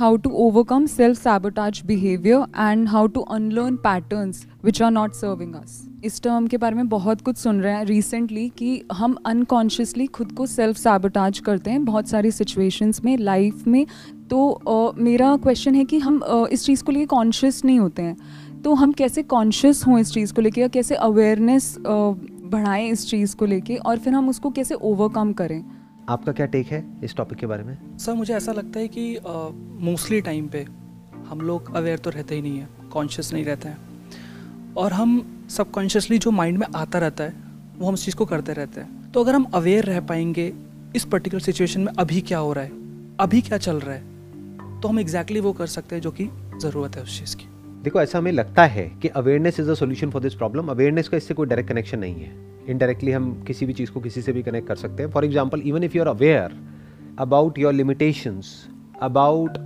how to overcome self sabotage behavior and how to unlearn patterns which are not serving us. इस term के बारे में बहुत कुछ सुन रहे हैं रिसेंटली कि हम अनकॉन्शियसली खुद को सेल्फ सैबोटाज करते हैं बहुत सारी सिचुएशंस में लाइफ में। तो uh, मेरा क्वेश्चन है कि हम uh, इस चीज़ को लेकर कॉन्शियस नहीं होते हैं। तो हम कैसे कॉन्शियस हों इस चीज़ को लेके या कैसे अवेयरनेस uh, बढ़ाएँ इस चीज़ को लेके और फिर हम उसको कैसे ओवरकम करें? आपका क्या टेक है इस टॉपिक के बारे में? सर मुझे ऐसा लगता है कि मोस्टली टाइम पे हम लोग अवेयर तो रहते ही नहीं हैं कॉन्शियस नहीं रहते हैं। और हम सबकॉन्शियसली जो माइंड में आता रहता है वो हम उस चीज़ को करते रहते हैं। तो अगर हम अवेयर रह पाएँगे इस पर्टिकुलर सिचुएशन में अभी क्या हो रहा है अभी क्या चल रहा है तो हम एग्जैक्टली exactly वो कर सकते हैं जो कि ज़रूरत है उस चीज़ की। देखो ऐसा हमें लगता है कि awareness is a solution for this problem awareness का इससे कोई डायरेक्ट कनेक्शन नहीं है। इनडायरेक्टली हम किसी भी चीज़ को किसी से भी कनेक्ट कर सकते हैं। For example even if you are aware about your limitations about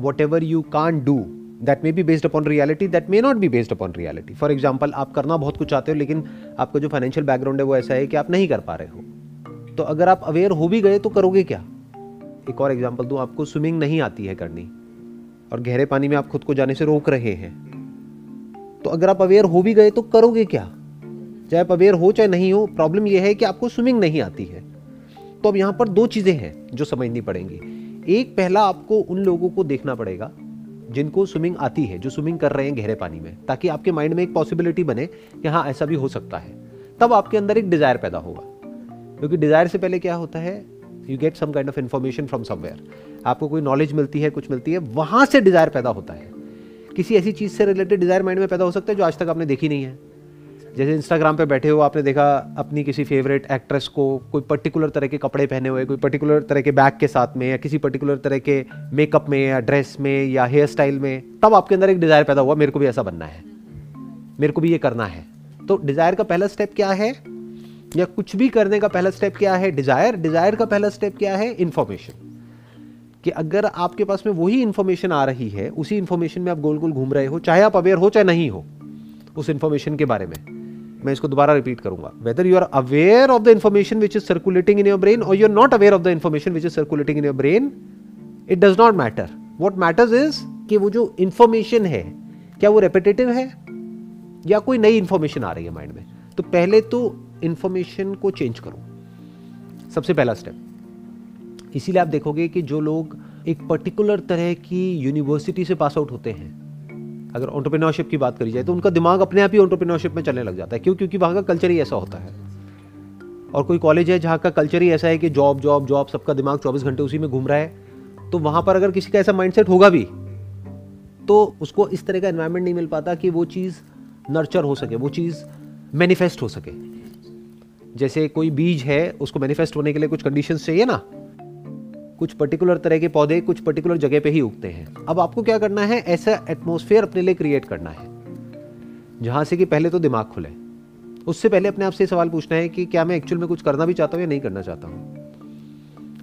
whatever you can do that may be based upon reality that may not be based upon reality for example आप करना बहुत कुछ चाहते हो, लेकिन आपका जो फाइनेंशियल बैकग्राउंड है वो ऐसा है कि आप नहीं कर पा रहे हो। तो अगर आप अवेयर हो भी गए तो करोगे क्या? एक और एग्ज़ाम्पल दूँ, आपको स्विमिंग नहीं आती है करनी, और गहरे पानी में आप खुद को जाने से रोक रहे हैं। तो अगर आप अवेयर हो भी गए तो करोगे क्या? चाहे आप अवेयर हो, चाहे नहीं हो प्रॉब्लम यह है कि आपको स्विमिंग नहीं आती है। तो अब यहाँ पर दो चीज़ें हैं जो समझनी पड़ेंगी। एक, पहला आपको उन लोगों को देखना पड़ेगा जिनको स्विमिंग आती है, जो स्विमिंग कर रहे हैं गहरे पानी में, ताकि आपके माइंड में एक पॉसिबिलिटी बने कि हाँ ऐसा भी हो सकता है। तब आपके अंदर एक डिज़ायर पैदा होगा। क्योंकि डिज़ायर से पहले क्या होता है? You get some kind of information from somewhere आपको कोई नॉलेज मिलती है, कुछ मिलती है, वहाँ से डिज़ायर पैदा होता है। किसी ऐसी चीज़ से रिलेटेड डिज़ायर माइंड में पैदा हो सकता है जो आज तक आपने देखी नहीं है। जैसे इंस्टाग्राम पे बैठे हो आपने देखा अपनी किसी फेवरेट एक्ट्रेस को कोई पर्टिकुलर तरह के कपड़े पहने हुए, कोई पर्टिकुलर तरह के बैग के साथ में या किसी पर्टिकुलर तरह के मेकअप में या ड्रेस में या हेयर स्टाइल में, तब आपके अंदर एक डिज़ायर पैदा हुआ, मेरे को भी ऐसा बनना है। मेरे को भी ये करना है। तो डिज़ायर का पहला स्टेप क्या है? या कुछ भी करने का पहला स्टेप क्या है? डिज़ायर डिज़ायर का पहला स्टेप क्या है? इन्फॉर्मेशन कि अगर आपके पास में वही इंफॉर्मेशन आ रही है, उसी इंफॉर्मेशन में आप गोल गोल घूम रहे हो, चाहे आप अवेयर हो, चाहे नहीं हो, उस इंफॉर्मेशन के बारे में। मैं इसको दोबारा रिपीट करूँगा. Whether you are aware of the information which is circulating in your brain और you are not aware of the information which is circulating in your brain it does not matter what matters is कि वो जो information है, क्या वो repetitive है या कोई नई इन्फॉर्मेशन आ रही है माइंड में? तो पहले तो इन्फॉर्मेशन को चेंज करो. सबसे पहला स्टेप इसीलिए आप देखोगे कि जो लोग एक पर्टिकुलर तरह की यूनिवर्सिटी से पास आउट होते हैं अगर ऑन्टरप्रीनोरशिप की बात करी जाए तो उनका दिमाग अपने आप ही ऑन्टरप्रीनोरशिप में चलने लग जाता है। क्यों? क्योंकि वहाँ का कल्चर ही ऐसा होता है। और कोई कॉलेज है जहाँ का कल्चर ही ऐसा है कि जॉब जॉब जॉब सबका दिमाग चौबीस घंटे उसी में घूम रहा है। तो वहाँ पर अगर किसी का ऐसा माइंडसेट होगा भी तो उसको इस तरह का एनवायरमेंट नहीं मिल पाता कि वो चीज़ नर्चर हो सके, वो चीज़ मैनिफेस्ट हो सके। जैसे कोई बीज है, उसको मैनिफेस्ट होने के लिए कुछ कंडीशंस चाहिए ना? कुछ पर्टिकुलर तरह के पौधे कुछ पर्टिकुलर जगह पे ही उगते हैं। अब आपको क्या करना है? ऐसा एटमोसफेयर अपने लिए क्रिएट करना है। जहाँ से कि पहले तो दिमाग खुले। उससे पहले अपने आप से सवाल पूछना है कि क्या मैं एक्चुअल में कुछ करना भी चाहता हूँ या नहीं करना चाहता हूँ?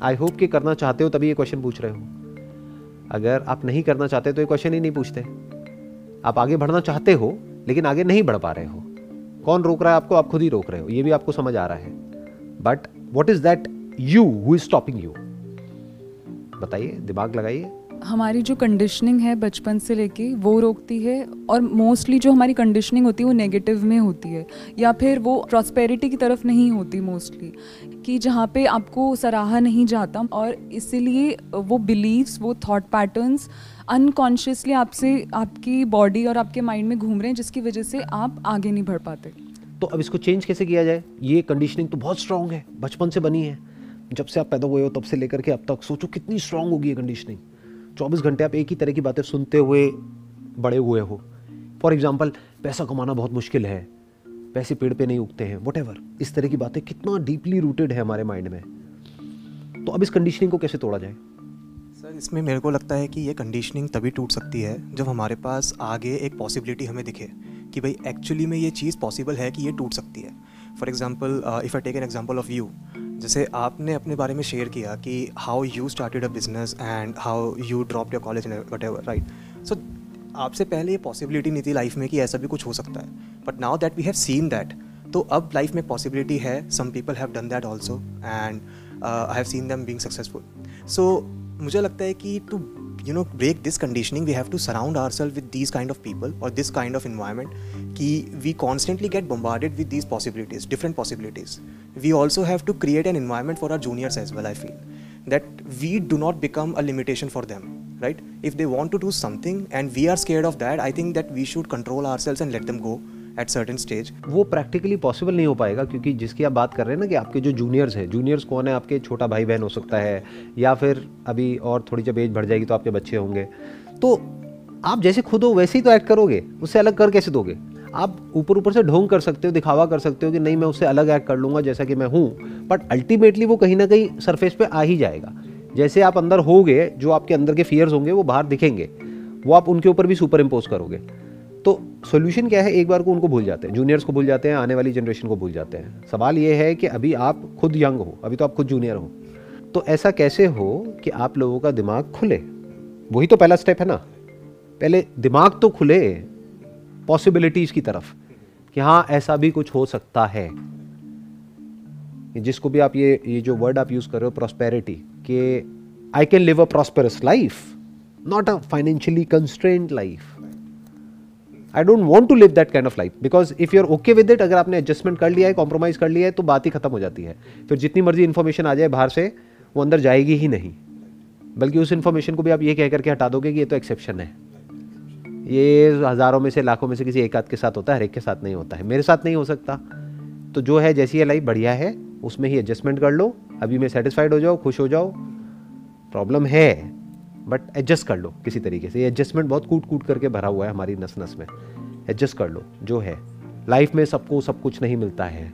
आई होप कि करना चाहते हो तभी ये क्वेश्चन पूछ रहे हो। अगर आप नहीं करना चाहते तो ये क्वेश्चन ही नहीं पूछते। आप आगे बढ़ना चाहते हो, लेकिन आगे नहीं बढ़ पा रहे हो। कौन रोक रहा है आपको? आप खुद ही रोक रहे हो। ये भी आपको समझ आ रहा है। But what is that you who is stopping you बताइए दिमाग लगाइए। हमारी जो कंडीशनिंग है बचपन से लेके वो रोकती है और मोस्टली जो हमारी कंडीशनिंग होती है वो नेगेटिव में होती है। या फिर वो प्रॉस्पेरिटी की तरफ़ नहीं होती मोस्टली कि जहाँ पे आपको सराहा नहीं जाता और इसीलिए वो बिलीव्स वो थॉट पैटर्न्स अनकॉन्शियसली आपसे आपकी बॉडी और आपके माइंड में घूम रहे हैं जिसकी वजह से आप आगे नहीं बढ़ पाते। तो अब इसको चेंज कैसे किया जाए? ये कंडीशनिंग तो बहुत स्ट्रांग है बचपन से बनी है। जब से आप पैदा हुए हो, तब से लेकर के अब तक, सोचो कितनी स्ट्रांग होगी ये कंडीशनिंग चौबीस घंटे आप एक ही तरह की बातें सुनते हुए बड़े हुए हो। फॉर एग्ज़ाम्पल पैसा कमाना बहुत मुश्किल है, पैसे पेड़ पे नहीं उगते हैं वट इस तरह की बातें कितना डीपली रूटेड है हमारे माइंड में। तो अब इस कंडीशनिंग को कैसे तोड़ा जाए? सर, इसमें मेरे को लगता है कि ये कंडीशनिंग तभी टूट सकती है, जब हमारे पास आगे एक पॉसिबिलिटी हमें दिखे कि भाई एक्चुअली में ये चीज़ पॉसिबल है कि ये टूट सकती है। For example if I take an example of you जैसे आपने अपने बारे में शेयर किया कि how you started a business and how you drop your college whatever right so आपसे पहले ये पॉसिबिलिटी नहीं थी लाइफ में कि ऐसा भी कुछ हो सकता है। But now that we have seen that तो अब लाइफ में पॉसिबिलिटी है। Some people have done that also and I have seen them being successful so मुझे लगता है कि to you know break this conditioning. We have to surround ourselves with these kind of people or this kind of environment ki we constantly get bombarded with these possibilities different possibilities. We also have to create an environment for our juniors as well i feel that we do not become a limitation for them right? If they want to do something and we are scared of that i think that we should control ourselves and let them go at certain stage वो practically possible नहीं हो पाएगा क्योंकि जिसकी आप बात कर रहे हैं ना कि आपके जो जूनियर्स हैं जूनियर्स कौन है? आपके छोटा भाई बहन हो सकता है या फिर अभी और थोड़ी जब एज बढ़ जाएगी तो आपके बच्चे होंगे। तो आप जैसे खुद हो वैसे ही तो एक्ट करोगे। उससे अलग कर कैसे दोगे? आप ऊपर ऊपर से ढोंग कर सकते हो, दिखावा कर सकते हो कि नहीं, मैं उससे अलग एक्ट कर लूँगा जैसा कि मैं हूँ। बट अल्टीमेटली वो कहीं ना कहीं सरफेस पे आ ही जाएगा। जैसे आप अंदर होगे, जो आपके अंदर के फियर्स होंगे, वो बाहर दिखेंगे। वो आप उनके ऊपर भी सुपर इम्पोज करोगे। तो सोल्यूशन क्या है? एक बार को उनको भूल जाते हैं। जूनियर्स को भूल जाते हैं, आने वाली जनरेशन को भूल जाते हैं। सवाल ये है कि अभी आप खुद यंग हो, अभी तो आप खुद जूनियर हो। तो ऐसा कैसे हो कि आप लोगों का दिमाग खुले? वही तो पहला स्टेप है ना। पहले दिमाग तो खुले पॉसिबिलिटीज़ की तरफ़ कि हाँ ऐसा भी कुछ हो सकता है। जिसको भी आप ये ये जो वर्ड आप यूज़ कर रहे हो प्रॉस्पेरिटी कि I can live a prosperous life not a financially constraint life I don't want to live that kind of life because if you are okay with it अगर आपने एडजस्टमेंट कर लिया है कॉम्प्रोमाइज़ कर लिया है तो बात ही खत्म हो जाती है। फिर जितनी मर्ज़ी इन्फॉर्मेशन आ जाए बाहर से, वो अंदर जाएगी ही नहीं। बल्कि उस इन्फॉर्मेशन को भी आप ये कह करके हटा दोगे कि ये तो एक्सेप्शन है। ये हज़ारों में से, लाखों में से किसी एक आध के साथ होता है, हर एक के साथ नहीं होता है। मेरे साथ नहीं हो सकता। तो जो है, जैसी ये लाइफ बढ़िया है। उसमें ही एडजस्टमेंट कर लो। अभी मैं सेटिस्फाइड हो जाओ, खुश हो जाओ। प्रॉब्लम है। बट एडजस्ट कर लो किसी तरीके से। ये एडजस्टमेंट बहुत कूट कूट करके भरा हुआ है हमारी नस नस में। एडजस्ट कर लो, जो है। लाइफ में सबको सब कुछ नहीं मिलता है।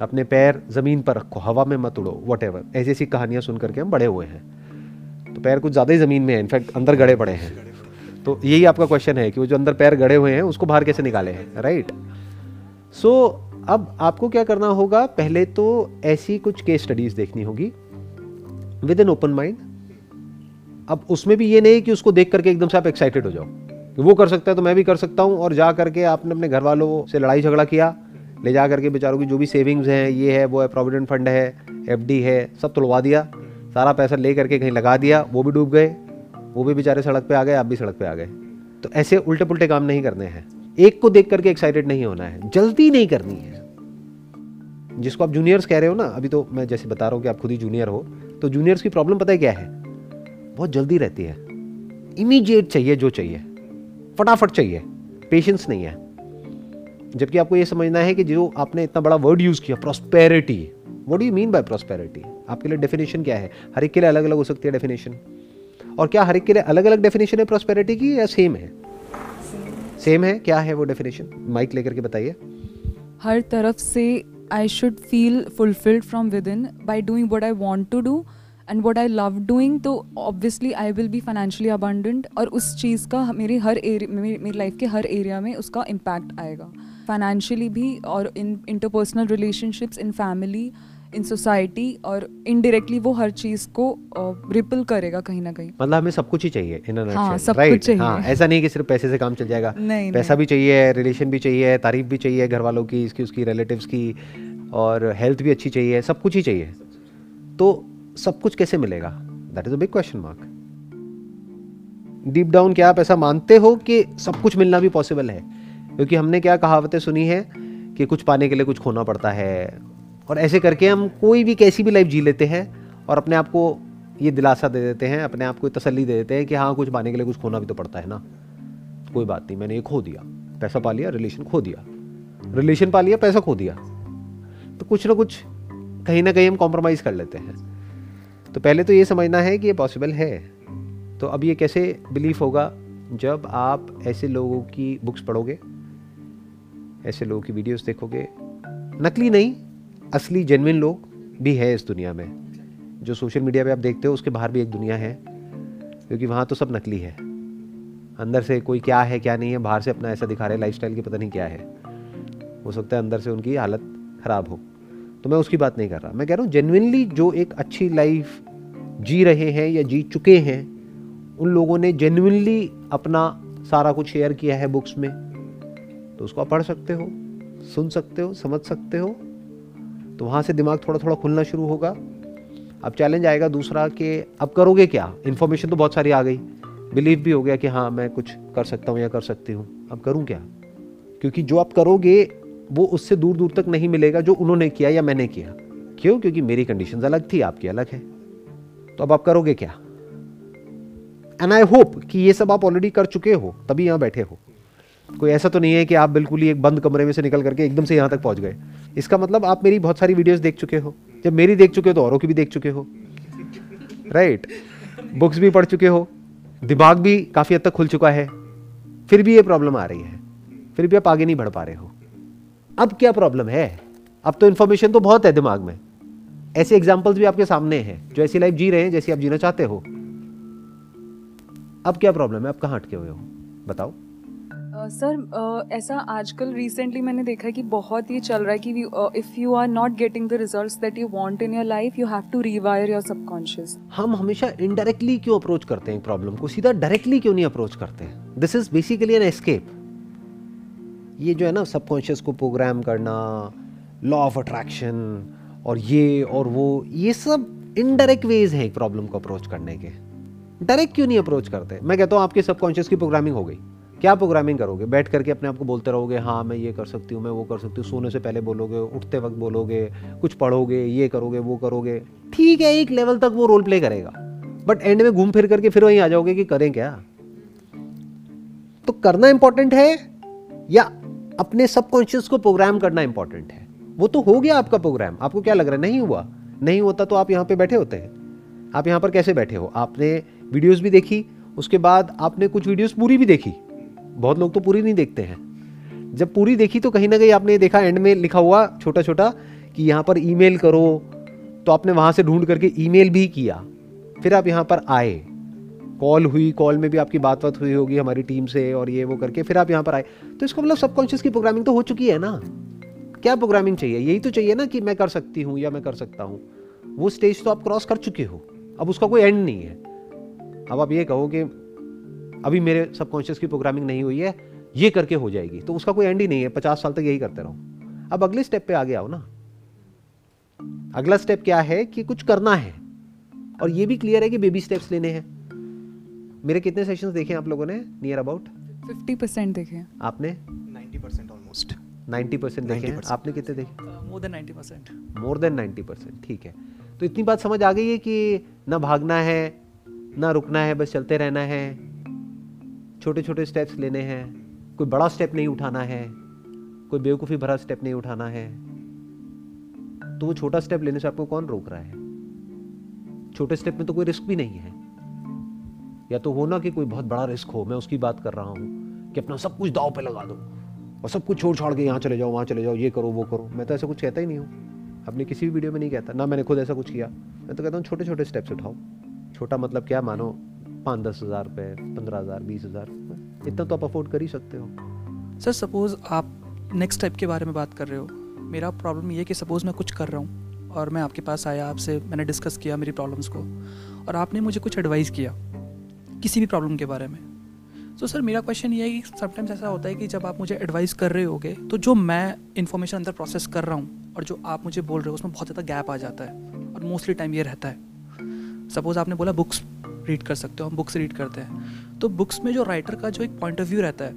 अपने पैर ज़मीन पर रखो, हवा में मत उड़ो वट एवर ऐसी ऐसी कहानियाँ सुन करके हम बड़े हुए हैं। तो पैर कुछ ज़्यादा ही ज़मीन में है इनफैक्ट अंदर गड़े पड़े हैं। तो यही आपका क्वेश्चन है कि वो जो अंदर पैर गड़े हुए हैं, उसको बाहर कैसे निकाले हैं राइट सो अब आपको क्या करना होगा, पहले तो ऐसी कुछ केस स्टडीज़ देखनी होगी। विद एन ओपन माइंड अब उसमें भी ये नहीं कि उसको देख करके एकदम से आप एक्साइटेड हो जाओ। वो कर सकता है तो मैं भी कर सकता हूँ और जा करके आपने अपने घर वालों से लड़ाई झगड़ा किया, ले जा करके बेचारों की जो भी सेविंग्स हैं, ये है, वो है प्रोविडेंट फंड है एफडी है, सब तुड़वा दिया, सारा पैसा ले करके कहीं लगा दिया, वो भी डूब गए, वो भी बेचारे सड़क पे आ गए, आप भी सड़क पे आ गए। तो ऐसे उल्टे पुल्टे काम नहीं करने हैं। एक को देख करके एक्साइटेड नहीं होना है, जल्दी नहीं करनी है। जिसको आप जूनियर्स कह रहे हो ना, अभी तो मैं जैसे बता रहा हूँ कि आप खुद ही जूनियर हो तो जूनियर्स की प्रॉब्लम पता है क्या है? बहुत जल्दी रहती है। इमीडिएट चाहिए, जो चाहिए। फटाफट चाहिए। पेशेंस नहीं है। जबकि आपको ये समझना है कि जो आपने इतना बड़ा वर्ड यूज़ किया prosperity what do mean by prosperity आपके लिए डेफिनेशन क्या है? हर एक के लिए अलग अलग हो सकती है डेफिनेशन और क्या हर एक के लिए अलग अलग डेफिनेशन है प्रॉस्पेरिटी की या सेम है? सेम है? क्या है वो डेफिनेशन माइक लेकर के बताइए। हर तरफ़ से I should feel fulfilled from within by doing what I want to do and what I love doing तो obviously I will be financially abundant और उस चीज़ का मेरे हर एरिया मेरी, लाइफ के हर एरिया में उसका इम्पैक्ट आएगा। फाइनेंशियली भी और in interpersonal relationships in family in society और इनडायरेक्टली वो हर चीज़ को रिपल करेगा कहीं ना कहीं। मतलब हमें सब कुछ ही चाहिए इन हाँ, सब right? कुछ चाहिए। हाँ, ऐसा नहीं कि सिर्फ़ पैसे से काम चल जाएगा। नहीं पैसा नहीं. भी चाहिए रिलेशन भी चाहिए तारीफ़ भी चाहिए घर वालों की इसकी उसकी रिलेटिव्स की और हेल्थ भी अच्छी चाहिए सब कुछ ही चाहिए। तो सब कुछ कैसे मिलेगा? That is a big question mark deep down क्या आप ऐसा मानते हो कि सब कुछ मिलना भी पॉसिबल है? क्योंकि हमने क्या कहावतें सुनी है कि कुछ पाने के लिए कुछ खोना पड़ता है। और ऐसे करके हम कोई भी कैसी भी लाइफ जी लेते हैं और अपने आप को ये दिलासा दे देते हैं, अपने आप को तसल्ली दे देते हैं कि हाँ कुछ पाने के लिए कुछ खोना भी तो पड़ता है ना। कोई बात नहीं, मैंने ये खो दिया। पैसा पा लिया रिलेशन खो दिया। रिलेशन पा लिया, पैसा खो दिया। तो कुछ ना कुछ कहीं ना कहीं हम कॉम्प्रोमाइज़ कर लेते हैं। तो पहले तो ये समझना है कि ये पॉसिबल है। तो अब ये कैसे बिलीफ होगा जब आप ऐसे लोगों की बुक्स पढ़ोगे, ऐसे लोगों की वीडियोस देखोगे। नकली नहीं, असली जेनविन लोग भी है इस दुनिया में। जो सोशल मीडिया पे आप देखते हो, उसके बाहर भी एक दुनिया है, क्योंकि वहाँ तो सब नकली है। अंदर से कोई क्या है, क्या नहीं है, बाहर से अपना ऐसा दिखा रहे लाइफ स्टाइल की पता नहीं क्या है। हो सकता है अंदर से उनकी हालत ख़राब हो। तो मैं उसकी बात नहीं कर रहा। मैं कह रहा हूँ जेनविनली जो एक अच्छी लाइफ जी रहे हैं या जी चुके हैं, उन लोगों ने जेन्यनली अपना सारा कुछ शेयर किया है बुक्स में। तो उसको आप पढ़ सकते हो, सुन सकते हो, समझ सकते हो। तो वहाँ से दिमाग थोड़ा थोड़ा खुलना शुरू होगा। अब चैलेंज आएगा दूसरा कि अब करोगे क्या? इन्फॉर्मेशन तो बहुत सारी आ गई। बिलीव भी हो गया कि हाँ मैं कुछ कर सकता हूँ या कर सकती हूँ। अब करूँ क्या? क्योंकि जो आप करोगे, वो उससे दूर दूर तक नहीं मिलेगा जो उन्होंने किया या मैंने किया। क्यों? क्योंकि मेरी कंडीशंस अलग थी, आपकी अलग है। तो अब आप करोगे क्या? एंड आई होप कि ये सब आप ऑलरेडी कर चुके हो, तभी यहाँ बैठे हो। कोई ऐसा तो नहीं है कि आप बिल्कुल ही एक बंद कमरे में से निकल करके एकदम से यहाँ तक पहुँच गए। इसका मतलब आप मेरी बहुत सारी वीडियोस देख चुके हो। जब मेरी देख चुके हो तो औरों की भी देख चुके हो। Right right? बुक्स भी पढ़ चुके हो। दिमाग भी काफ़ी हद तक खुल चुका है। फिर भी ये प्रॉब्लम आ रही है। फिर भी आप आगे नहीं बढ़ पा रहे हो। अब क्या प्रॉब्लम है? अब तो इन्फॉर्मेशन तो बहुत है दिमाग में। ऐसे एग्जाम्पल्स भी आपके सामने हैं जो ऐसी लाइफ जी रहे हैं जैसी आप जीना चाहते हो। अब क्या प्रॉब्लम है? आप कहाँ अटके हुए हो? बताओ। सर uh, uh, ऐसा आजकल रिसेंटली मैंने देखा है कि बहुत ये चल रहा है कि if you are not getting the results that you want in your life you have to rewire your subconscious हम हमेशा इनडायरेक्टली क्यों अप्रोच करते हैं प्रॉब्लम को? सीधा डायरेक्टली क्यों नहीं अप्रोच करते हैं? This is basically an escape ये जो है ना सबकॉन्शियस को प्रोग्राम करना लॉ ऑफ़ अट्रैक्शन और ये और वो, ये सब इनडायरेक्ट वेज हैं एक प्रॉब्लम को अप्रोच करने के। डायरेक्ट क्यों नहीं अप्रोच करते? मैं कहता हूँ आपके सबकॉन्शियस की प्रोग्रामिंग हो गई। क्या प्रोग्रामिंग करोगे? बैठ करके अपने आप को बोलते रहोगे हाँ मैं ये कर सकती हूँ, मैं वो कर सकती हूँ, सोने से पहले बोलोगे, उठते वक्त बोलोगे, कुछ पढ़ोगे, ये करोगे, वो करोगे। ठीक है, एक लेवल तक वो रोल प्ले करेगा। बट एंड में घूम फिर करके फिर वहीं आ जाओगे कि करें क्या? तो करना इंपॉर्टेंट है या अपने सबकॉन्शियस को प्रोग्राम करना इंपॉर्टेंट है? वो तो हो गया आपका प्रोग्राम। आपको क्या लग रहा है? नहीं हुआ। नहीं होता तो आप यहाँ पे बैठे होते हैं। आप यहाँ पर कैसे बैठे हो? आपने वीडियोस भी देखी, उसके बाद आपने कुछ वीडियोस पूरी भी देखी। बहुत लोग तो पूरी नहीं देखते हैं। जब पूरी देखी तो कहीं ना कहीं आपने देखा एंड में लिखा हुआ छोटा छोटा कि यहाँ पर ईमेल करो। तो आपने वहाँ से ढूंढ करके ईमेल भी किया। फिर आप यहाँ पर आए। कॉल हुई, कॉल में भी आपकी बात बात हुई होगी हमारी टीम से और ये वो करके, फिर आप यहाँ पर आए। तो इसको मतलब सबकॉन्शियस की प्रोग्रामिंग तो हो चुकी है ना? क्या प्रोग्रामिंग चाहिए? यही तो चाहिए ना कि मैं कर सकती हूँ या मैं कर सकता हूँ। वो स्टेज तो आप क्रॉस कर चुके हो। अब उसका कोई एंड नहीं है। अब आप ये कहो कि अभी मेरे सबकॉन्शियस की प्रोग्रामिंग नहीं हुई है ये करके हो जाएगी। तो उसका कोई एंड ही नहीं है। पचास साल तक यही करते रहो। अब अगले स्टेप पे आगे आओ ना। अगला स्टेप क्या है कि कुछ करना है। और ये भी क्लियर है कि बेबी स्टेप्स लेने हैं। मेरे कितने सेशंस देखे आप लोगों ने? नियर अबाउट 50 परसेंट देखे आपने? 90 परसेंट ऑलमोस्ट 90 परसेंट देखे हैं। आपने कितने देखे? More than 90 percent. More than 90 percent ठीक है। तो इतनी बात समझ आ गई है कि ना भागना है ना रुकना है बस चलते रहना है। छोटे छोटे स्टेप्स लेने हैं। कोई बड़ा स्टेप नहीं उठाना है। कोई बेवकूफ़ी भरा स्टेप नहीं उठाना है। तो वो छोटा स्टेप लेने से आपको कौन रोक रहा है? छोटे स्टेप में तो कोई रिस्क भी नहीं है। या तो हो ना कि कोई बहुत बड़ा रिस्क हो मैं उसकी बात कर रहा हूँ कि अपना सब कुछ दाव पे लगा दो। और सब कुछ छोड़ छाड़ के यहाँ चले जाओ, वहाँ चले जाओ, ये करो, वो करो। मैं तो ऐसा कुछ कहता ही नहीं हूँ। अपने किसी भी वीडियो में नहीं कहता। ना मैंने खुद ऐसा कुछ किया। मैं तो कहता हूँ छोटे छोटे स्टेप्स उठाओ। छोटा मतलब क्या मानो? पाँच दस हज़ार रुपये पंद्रह हज़ार, बीस हज़ार। इतना तो आप अफोर्ड कर ही सकते हो। सर सपोज़ आप नेक्स्ट स्टेप के बारे में बात कर रहे हो। मेरा प्रॉब्लम ये कि सपोज़ मैं कुछ कर रहा हूँ और मैं आपके पास आया, आपसे मैंने डिस्कस किया मेरी प्रॉब्लम्स को और आपने मुझे कुछ एडवाइस किया किसी भी प्रॉब्लम के बारे में। तो सर मेरा क्वेश्चन ये है कि समटाइम्स ऐसा होता है कि जब आप मुझे एडवाइस कर रहे होगे तो जो मैं इन्फॉर्मेशन अंदर प्रोसेस कर रहा हूँ और जो आप मुझे बोल रहे हो, उसमें बहुत ज़्यादा गैप आ जाता है और मोस्टली टाइम ये रहता है। सपोज़ आपने बोला बुक्स रीड कर सकते हो, हम बुक्स रीड करते हैं। तो बुक्स में जो राइटर का जो एक पॉइंट ऑफ़ व्यू रहता है,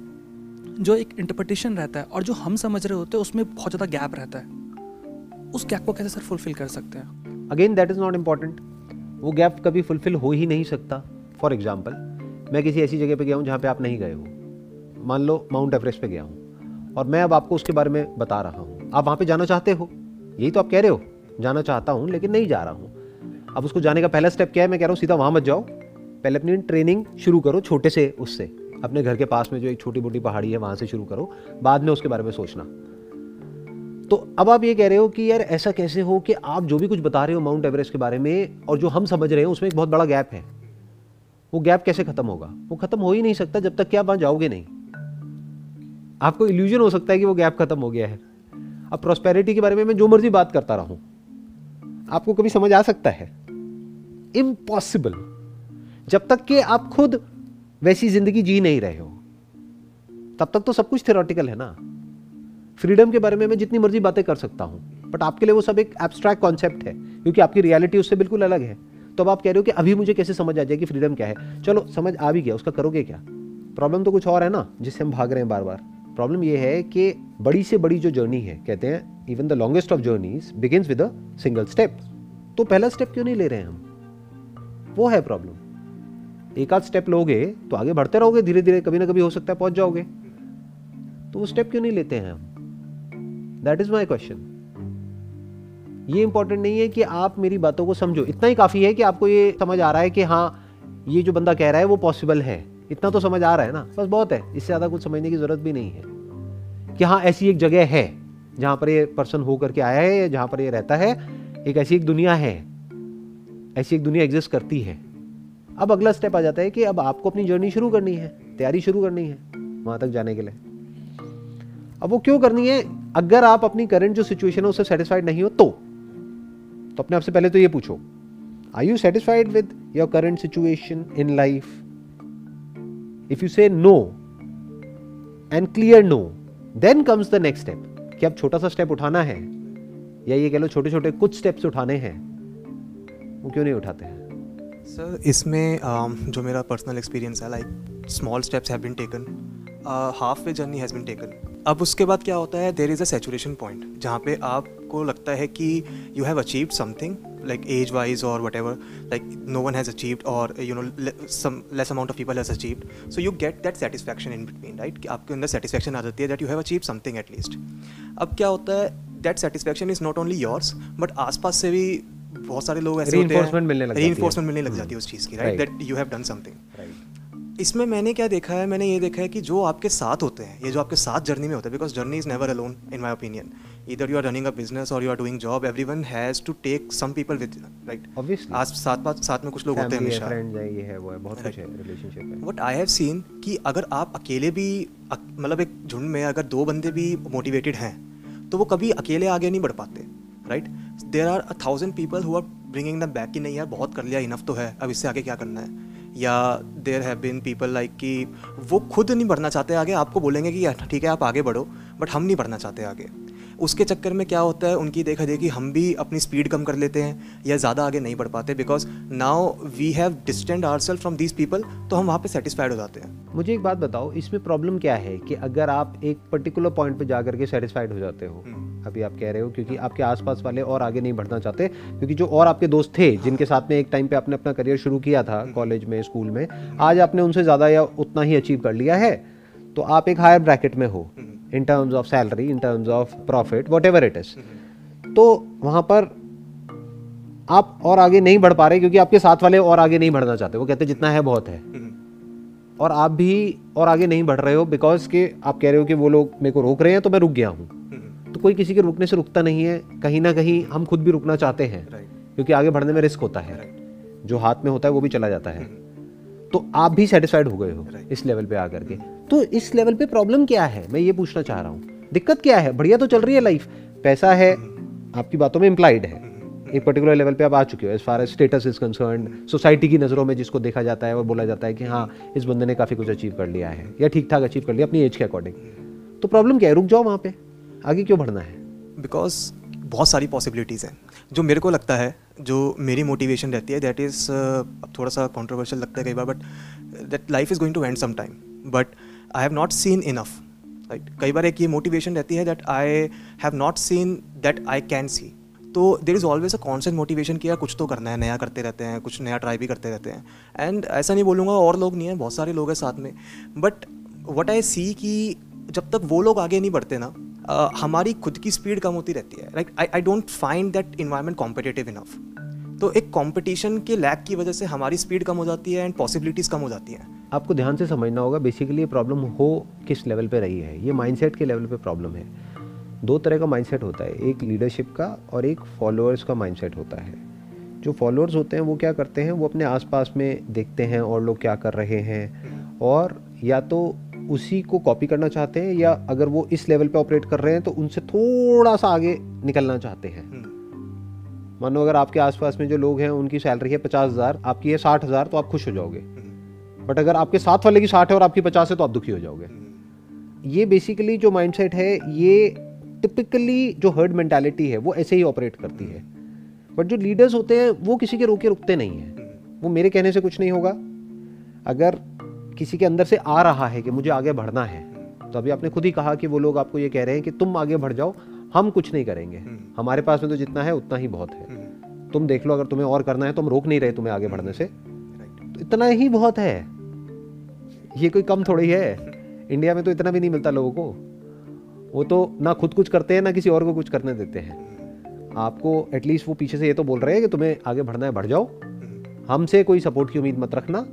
जो एक इंटरप्रटेशन रहता है और जो हम समझ रहे होते हैं, उसमें बहुत ज़्यादा गैप रहता है। उस गैप को कैसे सर फुलफिल कर सकते हैं? Again that is not important वो गैप कभी फुलफिल हो ही नहीं सकता। फॉर एग्ज़ाम्पल मैं किसी ऐसी जगह पे गया हूँ जहाँ पे आप नहीं गए हो। मान लो माउंट एवरेस्ट पे गया हूँ। और मैं अब आपको उसके बारे में बता रहा हूँ। आप वहाँ पे जाना चाहते हो? यही तो आप कह रहे हो। जाना चाहता हूँ, लेकिन नहीं जा रहा हूँ। अब उसको जाने का पहला स्टेप क्या है? मैं कह रहा हूँ, सीधा वहाँ मत जाओ। पहले अपनी ट्रेनिंग शुरू करो, छोटे से उससे। अपने घर के पास में जो एक छोटी मोटी पहाड़ी है, वहाँ से शुरू करो। बाद में उसके बारे में सोचना। तो अब आप ये कह रहे हो कि यार ऐसा कैसे हो कि आप जो भी कुछ बता रहे हो माउंट एवरेस्ट के बारे में, और जो हम समझ रहे हैं, उसमें एक बहुत बड़ा गैप है। वो गैप कैसे खत्म होगा? वो खत्म हो ही नहीं सकता जब तक कि आप वहाँ जाओगे नहीं। आपको इल्यूजन हो सकता है कि वो गैप खत्म हो गया है। अब प्रोस्पेरिटी के बारे में मैं जो मर्ज़ी बात करता रहूँ आपको कभी समझ आ सकता है। इम्पॉसिबल जब तक कि आप खुद वैसी ज़िंदगी जी नहीं रहे हो, तब तक तो सब कुछ थियोरटिकल है ना। फ्रीडम के बारे में मैं जितनी मर्ज़ी बातें कर सकता हूँ बट आपके लिए वो सब एक एब्स्ट्रैक्ट कॉन्सेप्ट है, क्योंकि आपकी रियलिटी उससे बिल्कुल अलग है। तो अब आप कह रहे हो कि अभी मुझे कैसे समझ आ जाए कि फ्रीडम क्या है? चलो, समझ आ भी गया, उसका करोगे क्या? प्रॉब्लम तो कुछ और है ना, जिससे हम भाग रहे हैं बार बार प्रॉब्लम ये है कि बड़ी से बड़ी जो जर्नी है, कहते हैं even the longest of journeys begins with a single step तो पहला स्टेप क्यों नहीं ले रहे हैं हम? वो है प्रॉब्लम एक आध स्टेप लोगे तो आगे बढ़ते रहोगे धीरे धीरे कभी ना कभी हो सकता है पहुँच जाओगे। तो वो स्टेप क्यों नहीं लेते हैं हम? दैट इज़ माई क्वेश्चन ये इंपॉर्टेंट नहीं है कि आप मेरी बातों को समझो। इतना ही काफ़ी है कि आपको ये समझ आ रहा है कि हाँ ये जो बंदा कह रहा है वो पॉसिबल है। इतना तो समझ आ रहा है ना? बस बहुत है। इससे ज़्यादा कुछ समझने की ज़रूरत भी नहीं है। कि हाँ ऐसी एक जगह है जहाँ पर ये पर्सन हो करके आया है या जहाँ पर ये रहता है। एक ऐसी एक दुनिया है। ऐसी एक दुनिया एग्जिस्ट करती है। अब अगला स्टेप आ जाता है कि अब आपको अपनी जर्नी शुरू करनी है। तैयारी शुरू करनी है वहाँ तक जाने के लिए। अब वो क्यों करनी है? अगर आप अपनी करंट जो सिचुएशन है, उससे सेटिस्फाइड नहीं हो तो। तो अपने आप से पहले तो ये पूछो are you satisfied with your current situation in life if you say no and clear no then comes the next step कि अब छोटा सा स्टेप उठाना है या ये कह लो छोटे छोटे कुछ स्टेप्स उठाने हैं वो क्यों नहीं उठाते हैं? सर इसमें um, जो मेरा पर्सनल एक्सपीरियंस है like small steps have been taken half way journey has been taken अब उसके बाद क्या होता है there is a saturation point जहाँ पे आपको लगता है कि you have achieve something like age wise और whatever like no one has achieved और you know some less amount of people has achieve so you get that satisfaction in between right कि आपके अंदर सेटिस्फैक्शन आ जाती है that you have achieve something at least अब क्या होता है that satisfaction is not only yours but आस पास से भी बहुत सारे लोग ऐसे री इन्फोर्समेंट मिलने लग जाती है। उस चीज़ की right that you have done something इसमें मैंने क्या देखा है? मैंने ये देखा है कि जो आपके साथ होते हैं ये जो आपके साथ जर्नी में होते हैं because journey is never alone in my opinion इधर you are running a business और you are doing job every one has to take some people with right आज साथ बात साथ में कुछ लोग होते हैं हमेशा। है है है है वट आई हैव सीन कि अगर आप अकेले भी मतलब एक झुंड में अगर दो बंदे भी मोटिवेटेड हैं तो वो कभी अकेले आगे नहीं बढ़ पाते right there are a thousand people who are bringing the back कि नहीं यार बहुत कर लिया इनफ तो है अब इससे आगे क्या करना है? या there have been people like कि वो खुद नहीं बढ़ना चाहते आगे, आपको बोलेंगे कि, ठीक है, आप आगे बढ़ो बट हम नहीं बढ़ना चाहते आगे। उसके चक्कर में क्या होता है उनकी देखा देखी हम भी अपनी स्पीड कम कर लेते हैं या ज़्यादा आगे नहीं बढ़ पाते because now we have distanced our self from these people तो हम वहाँ पर सेटिस्फाइड हो जाते हैं। मुझे एक बात बताओ इसमें प्रॉब्लम क्या है कि अगर आप एक पर्टिकुलर पॉइंट पर जा करके सेटिस्फाइड हो जाते हो अभी आप कह रहे हो क्योंकि आपके आसपास वाले और आगे नहीं बढ़ना चाहते क्योंकि जो और आपके दोस्त थे जिनके साथ में एक टाइम पे आपने अपना करियर शुरू किया था कॉलेज में स्कूल में आज आपने उनसे ज़्यादा या उतना ही अचीव कर लिया है। तो आप एक हायर ब्रैकेट में हो in terms of salary in terms of profit whatever it is तो वहाँ पर आप और आगे नहीं बढ़ पा रहे क्योंकि आपके साथ वाले और आगे नहीं बढ़ना चाहते। वो कहते जितना है बहुत है। और आप भी और आगे नहीं बढ़ रहे हो बिकॉज़ के आप कह रहे हो कि वो लोग मेरे को रोक रहे हैं तो मैं रुक गया हूँ। तो कोई किसी के रुकने से रुकता नहीं है। कहीं ना कहीं हम खुद भी रुकना चाहते हैं क्योंकि आगे बढ़ने में रिस्क होता है। जो हाथ में होता है वो भी चला जाता है। तो आप भी सेटिस्फाइड हो गए हो इस लेवल पे आकर के। तो इस लेवल पे प्रॉब्लम क्या है? मैं ये पूछना चाह रहा हूँ। दिक्कत क्या है? बढ़िया तो चल रही है लाइफ पैसा है आपकी बातों में इम्प्लाइड है। एक पर्टिकुलर लेवल पे आप आ चुके हो as far as status is concern society की नज़रों में जिसको देखा जाता है और बोला जाता है कि हाँ इस बंदे ने काफ़ी कुछ अचीव कर लिया है या ठीक ठाक अचीव कर लिया अपनी एज के अकॉर्डिंग तो प्रॉब्लम क्या है? रुक जाओ वहाँ पे। आगे क्यों बढ़ना है? बिकॉज़ बहुत सारी पॉसिबिलिटीज़ हैं। जो मेरे को लगता है जो मेरी मोटिवेशन रहती है दैट इज़ अब थोड़ा सा कॉन्ट्रोवर्शियल लगता है कई बार but that life is going to end some time but I have not seen enough right कई बार एक ये मोटिवेशन रहती है that I have not seen that I can see तो there is always a constant motivation कि यार कुछ तो करना है, नया करते रहते हैं, कुछ नया ट्राई भी करते रहते हैं। एंड ऐसा नहीं बोलूँगा और लोग नहीं हैं, बहुत सारे लोग हैं साथ में। बट वट आई सी कि जब तक वो लोग आगे नहीं बढ़ते ना अ, हमारी खुद की स्पीड कम होती रहती है right I I don't find that environment competitive enough तो एक कंपटीशन के लैक की वजह से हमारी स्पीड कम हो जाती है एंड पॉसिबिलिटीज़ कम हो जाती हैं। आपको ध्यान से समझना होगा बेसिकली ये प्रॉब्लम हो किस लेवल पे रही है। ये माइंडसेट के लेवल पे प्रॉब्लम है। दो तरह का माइंडसेट होता है एक लीडरशिप का और एक फॉलोअर्स का माइंडसेट होता है। जो फॉलोअर्स होते हैं वो क्या करते हैं? वो अपने आसपास में देखते हैं और लोग क्या कर रहे हैं। और या तो उसी को कॉपी करना चाहते हैं या अगर वो इस लेवल पे ऑपरेट कर रहे हैं तो उनसे थोड़ा सा आगे निकलना चाहते हैं। मानो अगर आपके आसपास में जो लोग हैं उनकी सैलरी है पचास हज़ार आपकी है साठ हज़ार तो आप खुश हो जाओगे। बट अगर आपके साथ वाले की साठ है और आपकी पचास है तो आप दुखी हो जाओगे। ये बेसिकली जो माइंडसेट है ये टिपिकली जो हर्ड मेंटालिटी है वो ऐसे ही ऑपरेट करती है। बट जो लीडर्स होते हैं वो किसी के रोके रुकते नहीं हैं। वो मेरे कहने से कुछ नहीं होगा। अगर किसी के अंदर से आ रहा है कि मुझे आगे बढ़ना है तो अभी आपने खुद ही कहा कि वो लोग आपको ये कह रहे हैं कि तुम आगे बढ़ जाओ हम कुछ नहीं करेंगे। हम्म। हमारे पास में तो जितना है उतना ही बहुत है। हम्म, तुम देख लो अगर तुम्हें और करना है तो हम रोक नहीं रहे तुम्हें आगे बढ़ने से। तो इतना ही बहुत है। ये कोई कम थोड़ी है। इंडिया में तो इतना भी नहीं मिलता लोगों को। वो तो ना खुद कुछ करते हैं ना किसी और को कुछ करने देते हैं। आपको एटलीस्ट वो पीछे से ये तो बोल रहे हैं कि तुम्हें आगे बढ़ना है बढ़ जाओ। हमसे कोई सपोर्ट की उम्मीद मत रखना।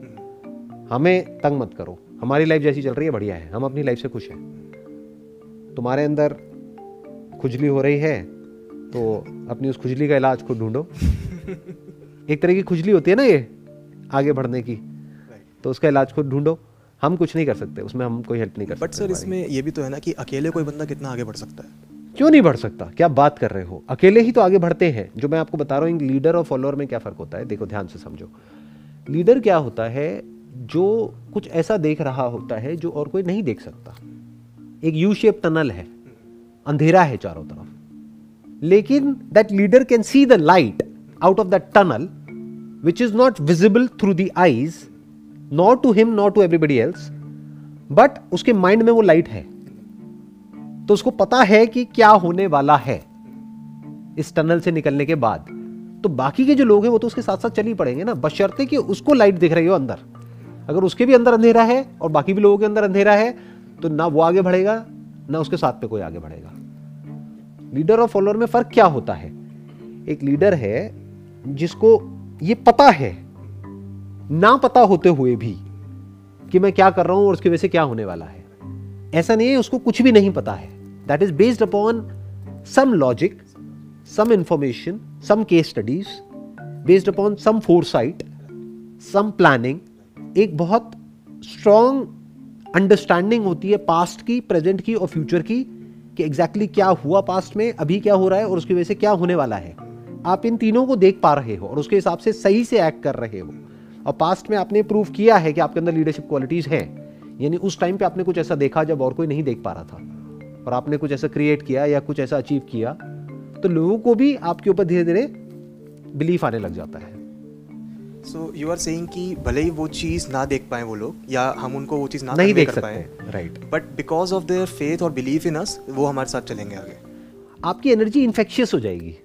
हमें तंग मत करो। हमारी लाइफ जैसी चल रही है बढ़िया है। हम अपनी लाइफ से खुश हैं। तुम्हारे अंदर खुजली हो रही है तो अपनी उस खुजली का इलाज खुद ढूंढो। एक तरह की खुजली होती है ना ये आगे बढ़ने की। तो उसका इलाज खुद ढूंढो। हम कुछ नहीं कर सकते उसमें हम कोई हेल्प नहीं कर बट सर इसमें ये भी तो है ना कि अकेले कोई बंदा कितना आगे बढ़ सकता है। क्यों नहीं बढ़ सकता? क्या बात कर रहे हो? अकेले ही तो आगे बढ़ते हैं। जो मैं आपको बता रहा हूँ लीडर और फॉलोअर में क्या फ़र्क होता है? देखो ध्यान से समझो। लीडर क्या होता है? जो कुछ ऐसा देख रहा होता है जो और कोई नहीं देख सकता। एक यू शेप टनल है। अंधेरा है चारों तरफ़। लेकिन that leader can see the light out of that tunnel which is not visible through the eyes not to him not to everybody else but उसके माइंड में वो लाइट है। तो उसको पता है कि क्या होने वाला है इस टनल से निकलने के बाद। तो बाकी के जो लोग हैं वो तो उसके साथ साथ चल ही पड़ेंगे ना। बशर्ते कि उसको लाइट दिख रही हो अंदर। अगर उसके भी अंदर अंधेरा है और बाकी भी लोगों के अंदर अंधेरा है तो ना वो आगे बढ़ेगा, ना उसके साथ पे कोई आगे बढ़ेगा। लीडर और फॉलोअर में फ़र्क क्या होता है? एक लीडर है जिसको ये पता है, ना पता होते हुए भी कि मैं क्या कर रहा हूँ और उसकी वजह से क्या होने वाला है। ऐसा नहीं है, उसको कुछ भी नहीं पता है। That is based upon some logic some information some case studies based upon some foresight some planning एक बहुत स्ट्रॉन्ग अंडरस्टैंडिंग होती है पास्ट की प्रेजेंट की और फ्यूचर की कि एग्जैक्टली exactly क्या हुआ पास्ट में, अभी क्या हो रहा है और उसकी वजह से क्या होने वाला है। आप इन तीनों को देख पा रहे हो और उसके हिसाब से सही से एक्ट कर रहे हो। और पास्ट में आपने प्रूव किया है कि आपके अंदर लीडरशिप क्वालिटीज हैं। यानी उस टाइम पे आपने कुछ ऐसा देखा जब और कोई नहीं देख पा रहा था। और आपने कुछ ऐसा क्रिएट किया या कुछ ऐसा अचीव किया तो लोगों को भी आपके ऊपर धीरे धीरे बिलीफ आने लग जाता है। सो यू आर सेइंग कि भले ही वो चीज़ ना देख पाए वो लोग या हम उनको वो चीज़ ना नहीं देख कर पाए right but because of their faith और बिलीफ इन अस वो हमारे साथ चलेंगे आगे। आपकी एनर्जी इन्फेक्शियस हो जाएगी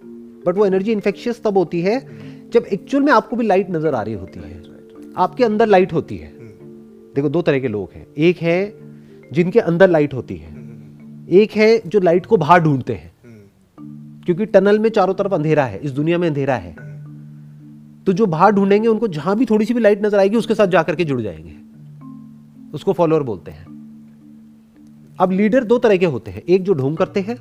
बट वो एनर्जी इन्फेक्शियस तब होती है जब एक्चुअल में आपको भी लाइट नज़र आ रही होती है। आपके अंदर लाइट होती है। देखो दो तरह के लोग हैं। एक है जिनके अंदर लाइट होती है। एक है जो लाइट को बाहर ढूंढते हैं। क्योंकि टनल में चारों तरफ़ अंधेरा है इस दुनिया में अंधेरा है। तो जो बाहर ढूंढेंगे, उनको जहाँ भी थोड़ी सी भी लाइट नज़र आएगी, उसके साथ जाकर के जुड़ जाएँगे। उसको फॉलोअर बोलते हैं। अब लीडर दो तरह के होते हैं। एक जो ढोंग करते हैं,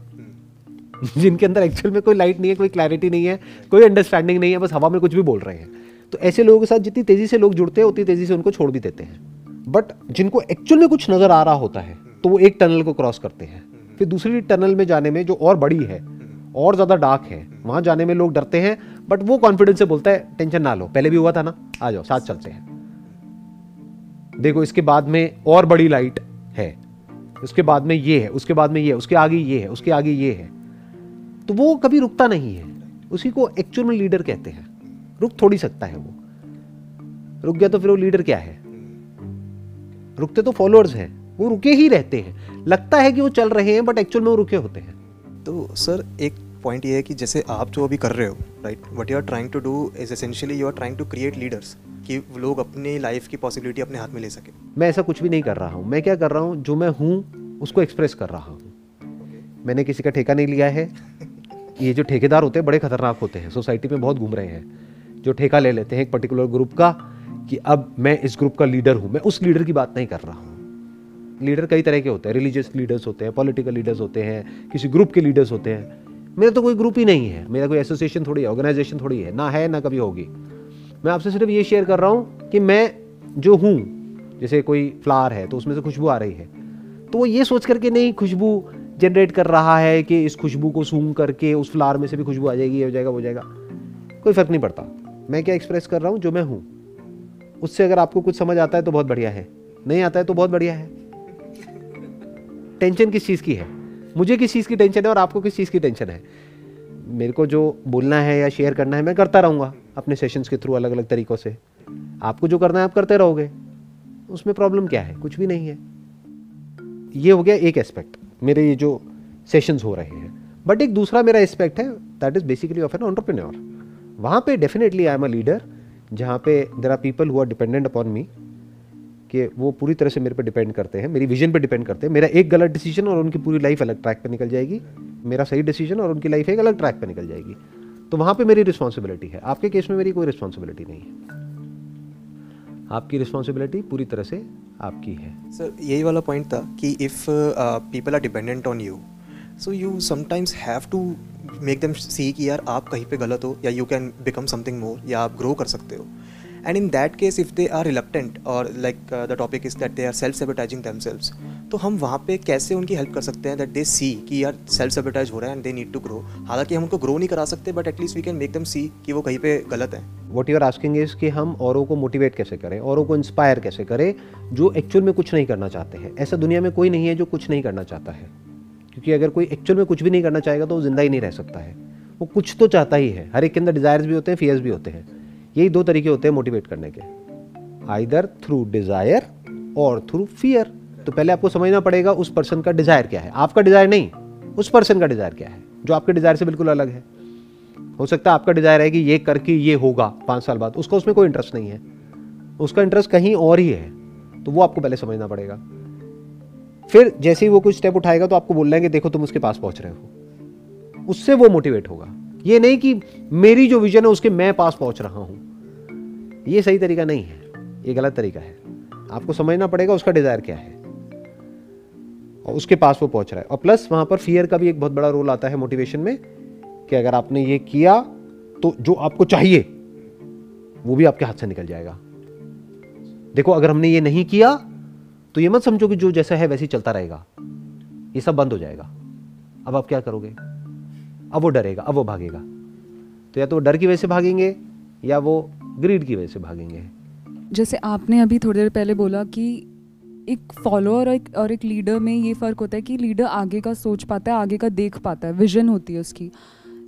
जिनके अंदर एक्चुअल में कोई लाइट नहीं है, कोई क्लैरिटी नहीं है, कोई अंडरस्टैंडिंग नहीं है, बस हवा में कुछ भी बोल रहे हैं। तो ऐसे लोगों के साथ जितनी तेज़ी से लोग जुड़ते हैं, उतनी तेज़ी से उनको छोड़ भी देते हैं। बट जिनको एक्चुअल में कुछ नज़र आ रहा होता है तो वो एक टनल को क्रॉस करते हैं। फिर दूसरी टनल में जाने में जो और बड़ी है, और ज़्यादा डार्क है, वहाँ जाने में लोग डरते हैं बट वो कॉन्फिडेंस से बोलता है टेंशन ना लो, पहले भी हुआ था ना? आ जाओ, साथ चलते हैं. देखो, इसके बाद में और बड़ी लाइट है। उसके बाद में ये है, उसके बाद में ये है, उसके आगे ये है, उसके आगे ये है। तो वो कभी रुकता नहीं है। उसी को एक्चुअल में लीडर कहते हैं। रुक थोड़ी सकता है वो। रुक गया तो फिर वो लीडर क्या है? रुकते तो फॉलोअर्स हैं। वो रुके ही रहते हैं। लगता है कि वो चल रहे हैं बट एक्चुअल में वो रुके होते हैं। तो सर, एक पॉइंट ये है कि जैसे आप जो अभी कर रहे हो right what you are trying to do is essentially you are trying to create leaders कि लोग अपनी लाइफ की पॉसिबिलिटी अपने हाथ में ले सके। मैं ऐसा कुछ भी नहीं कर रहा हूँ। मैं क्या कर रहा हूँ? जो मैं हूँ उसको एक्सप्रेस कर रहा हूँ। मैंने किसी का ठेका नहीं लिया है। ये जो ठेकेदार होते हैं बड़े खतरनाक होते हैं। सोसाइटी में बहुत घूम रहे हैं। जो ठेका ले लेते हैं एक पर्टिकुलर ग्रुप का कि अब मैं इस ग्रुप का लीडर हूँ। मैं उस लीडर की बात नहीं कर रहा हूँ। लीडर कई तरह के होते हैं। रिलीजियस लीडर्स होते हैं पॉलिटिकल लीडर्स होते हैं किसी ग्रुप के लीडर्स होते हैं। मेरा तो कोई ग्रुप ही नहीं है। मेरा कोई एसोसिएशन थोड़ी है ऑर्गेनाइजेशन थोड़ी है, ना है, ना कभी होगी। मैं आपसे सिर्फ़ ये शेयर कर रहा हूँ कि मैं जो हूँ, जैसे कोई फ्लावर है तो उसमें से खुशबू आ रही है। तो वो ये सोच करके नहीं, खुशबू जनरेट कर रहा है कि इस खुशबू को सूंघ करके उस फ्लावर में से भी खुशबू आ जाएगी, ये हो जाएगा, वो जाएगा। कोई फ़र्क नहीं पड़ता। मैं क्या एक्सप्रेस कर रहा हूँ? जो मैं हूँ। उससे अगर आपको कुछ समझ आता है तो बहुत बढ़िया है। नहीं आता है तो बहुत बढ़िया है। टेंशन किस चीज़ की है? मुझे किस चीज़ की टेंशन है और आपको किस चीज़ की टेंशन है? मेरे को जो बोलना है या शेयर करना है, मैं करता रहूँगा अपने सेशंस के थ्रू अलग अलग तरीक़ों से। आपको जो करना है, आप करते रहोगे। उसमें प्रॉब्लम क्या है? कुछ भी नहीं है। ये हो गया एक एस्पेक्ट मेरे ये जो सेशंस हो रहे हैं। बट एक दूसरा मेरा एस्पेक्ट है that is basically of an entrepreneur वहाँ पे definitely I am a leader जहाँ पे there are people who are dependent upon me कि वो पूरी तरह से मेरे पे डिपेंड करते हैं, मेरी विजन पे डिपेंड करते हैं। मेरा एक गलत डिसीज़न और उनकी पूरी लाइफ अलग ट्रैक पे निकल जाएगी। मेरा सही डिसीज़न और उनकी लाइफ एक अलग ट्रैक पे निकल जाएगी। तो वहाँ पे मेरी रिस्पॉन्सिबिलिटी है। आपके केस में मेरी कोई रिस्पॉन्सिबिलिटी नहीं है। आपकी रिस्पॉन्सिबिलिटी पूरी तरह से आपकी है। सर यही वाला पॉइंट था कि if people are dependent on you so you sometimes have to make them see कि यार आप कहीं पे गलत हो या you can become something more या आप ग्रो कर सकते हो। And in that case if they are reluctant और like the topic is that they are self sabotaging them तो हम वहाँ पे कैसे उनकी हेल्प कर सकते हैं दैट दे सी कि यार सेल्फ सेबटाइज हो रहा है and they need to grow हालाँकि हम उनको ग्रो नहीं करा सकते but at least we can make them see कि वो कहीं पे गलत है। What you are asking is कि हम औरों को मोटिवेट कैसे करें, औरों को इंस्पायर कैसे करें, जो एक्चुअल में कुछ नहीं करना चाहते हैं। ऐसा दुनिया में कोई नहीं है जो कुछ नहीं करना चाहता है। क्योंकि अगर कोई एक्चुअल में कुछ भी नहीं करना चाहेगा तो वो ज़िंदा ही नहीं रह सकता है। वो कुछ तो चाहता ही है। हर एक के अंदर डिज़ायर्स भी होते हैं फियर्स भी होते हैं। यही दो तरीके होते हैं मोटिवेट करने के। आइदर थ्रू डिज़ायर और थ्रू फियर तो पहले आपको समझना पड़ेगा उस पर्सन का डिज़ायर क्या है। आपका डिज़ायर नहीं, उस पर्सन का डिज़ायर क्या है, जो आपके डिज़ायर से बिल्कुल अलग है। हो सकता है आपका डिज़ायर है कि ये करके ये होगा पाँच साल बाद, उसका उसमें कोई इंटरेस्ट नहीं है। उसका इंटरेस्ट कहीं और ही है तो वो आपको पहले समझना पड़ेगा। फिर जैसे ही वो कुछ स्टेप उठाएगा तो आपको बोल रहे देखो तुम उसके पास पहुँच रहे हो। उससे वो मोटिवेट होगा। ये नहीं कि मेरी जो विजन है उसके मैं पास पहुँच रहा हूँ। ये सही तरीका नहीं है, ये गलत तरीका है। आपको समझना पड़ेगा उसका डिज़ायर क्या है। और उसके पास वो पहुँच रहा है। और प्लस वहाँ पर फियर का भी एक बहुत बड़ा रोल आता है मोटिवेशन में, कि अगर आपने ये किया तो जो आपको चाहिए, वो भी आपके हाथ से निकल जाएगा। देखो, अगर हमने ये नहीं किया तो ये मत समझो कि जो जैसा है वैसे ही चलता रहेगा। ये सब बंद हो जाएगा। अब आप क्या करोगे? अब वो डरेगा, अब वो भागेगा। तो या तो डर की वजह से भागेंगे, या वो ग्रीड की वजह से भागेंगे। जैसे आपने अभी थोड़ी देर पहले बोला कि एक फॉलोअर और एक और एक लीडर में ये फ़र्क होता है कि लीडर आगे का सोच पाता है, आगे का देख पाता है विजन होती है उसकी।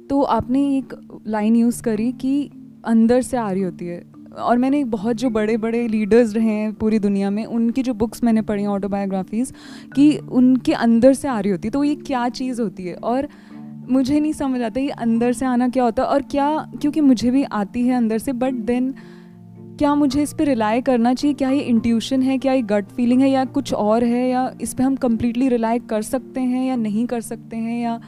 तो आपने एक लाइन यूज़ करी कि अंदर से आ रही होती है। और मैंने बहुत जो बड़े बड़े लीडर्स रहे हैं पूरी दुनिया में, उनकी जो बुक्स मैंने पढ़ी ऑटोबायोग्राफीज़ कि उनके अंदर से आ रही होती है। तो ये क्या चीज़ होती है? और मुझे नहीं समझ आता ये अंदर से आना क्या होता है और क्या, क्योंकि मुझे भी आती है अंदर से बट देन क्या मुझे इस पर रिलाई करना चाहिए? क्या ये इंट्यूशन है? क्या ये गट फीलिंग है? या कुछ और है? या इस पर हम कम्प्लीटली रिलाई कर सकते हैं या नहीं कर सकते हैं? या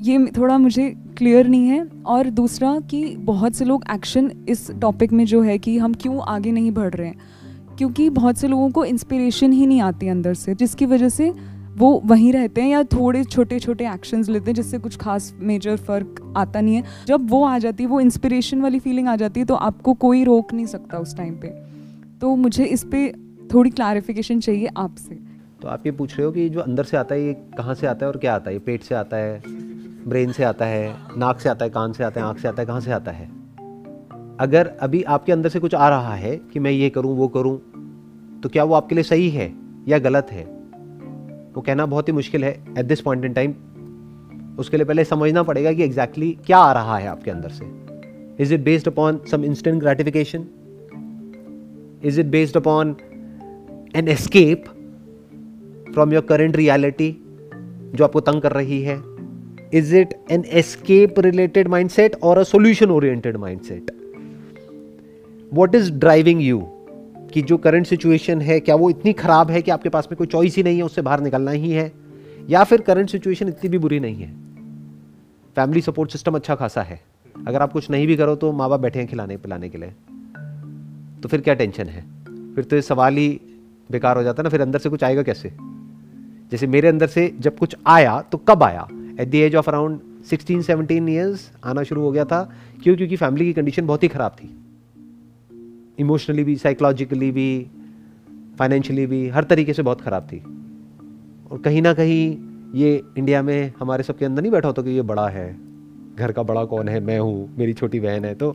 ये थोड़ा मुझे क्लियर नहीं है। और दूसरा कि बहुत से लोग एक्शन इस टॉपिक में जो है कि हम क्यों आगे नहीं बढ़ रहे हैं? क्योंकि बहुत से लोगों को इंस्पिरेशन ही नहीं आती अंदर से, जिसकी वजह से वो वहीं रहते हैं या थोड़े छोटे छोटे एक्शंस लेते हैं जिससे कुछ खास मेजर फ़र्क आता नहीं है। जब वो आ जाती है, वो इंस्पिरेशन वाली फीलिंग आ जाती है तो आपको कोई रोक नहीं सकता उस टाइम पे। तो मुझे इस पर थोड़ी क्लैरिफिकेशन चाहिए आपसे। तो आप ये पूछ रहे हो कि जो अंदर से आता है, ये कहाँ से आता है और क्या आता है? ये पेट से आता है ब्रेन से आता है, नाक से आता है, कान से आता है, आँख से आता है, कहाँ से आता है? अगर अभी आपके अंदर से कुछ आ रहा है कि मैं ये करूँ, वो करूँ तो क्या वो आपके लिए सही है या गलत है? वो कहना बहुत ही मुश्किल है at this point in time उसके लिए पहले समझना पड़ेगा कि एग्जैक्टली exactly क्या आ रहा है आपके अंदर से. Is it based upon some instant gratification is it based upon an escape from your current reality जो आपको तंग कर रही है? Is it an escape related mindset और a solution oriented mindset what is driving you कि जो current situation है, क्या वो इतनी ख़राब है कि आपके पास में कोई चॉइस ही नहीं है, उससे बाहर निकलना ही है? या फिर करंट सिचुएशन इतनी भी बुरी नहीं है? फैमिली सपोर्ट सिस्टम अच्छा खासा है। अगर आप कुछ नहीं भी करो तो माँ बाप बैठे हैं खिलाने, पिलाने के लिए। तो फिर क्या टेंशन है? फिर तो ये सवाल ही बेकार हो जाता है ना, फिर अंदर से कुछ आएगा कैसे? जैसे मेरे अंदर से जब कुछ आया तो कब आया? At the age of around sixteen seventeen years आना शुरू हो गया था, क्यों? क्योंकि फैमिली की कंडीशन बहुत ही ख़राब थी। इमोशनली भी साइकोलॉजिकली भी फाइनेंशियली भी, हर तरीके से बहुत ख़राब थी। और कहीं ना कहीं ये इंडिया में हमारे सबके अंदर नहीं बैठा होता कि ये बड़ा है, घर का बड़ा कौन है, मैं हूँ, मेरी छोटी बहन है। तो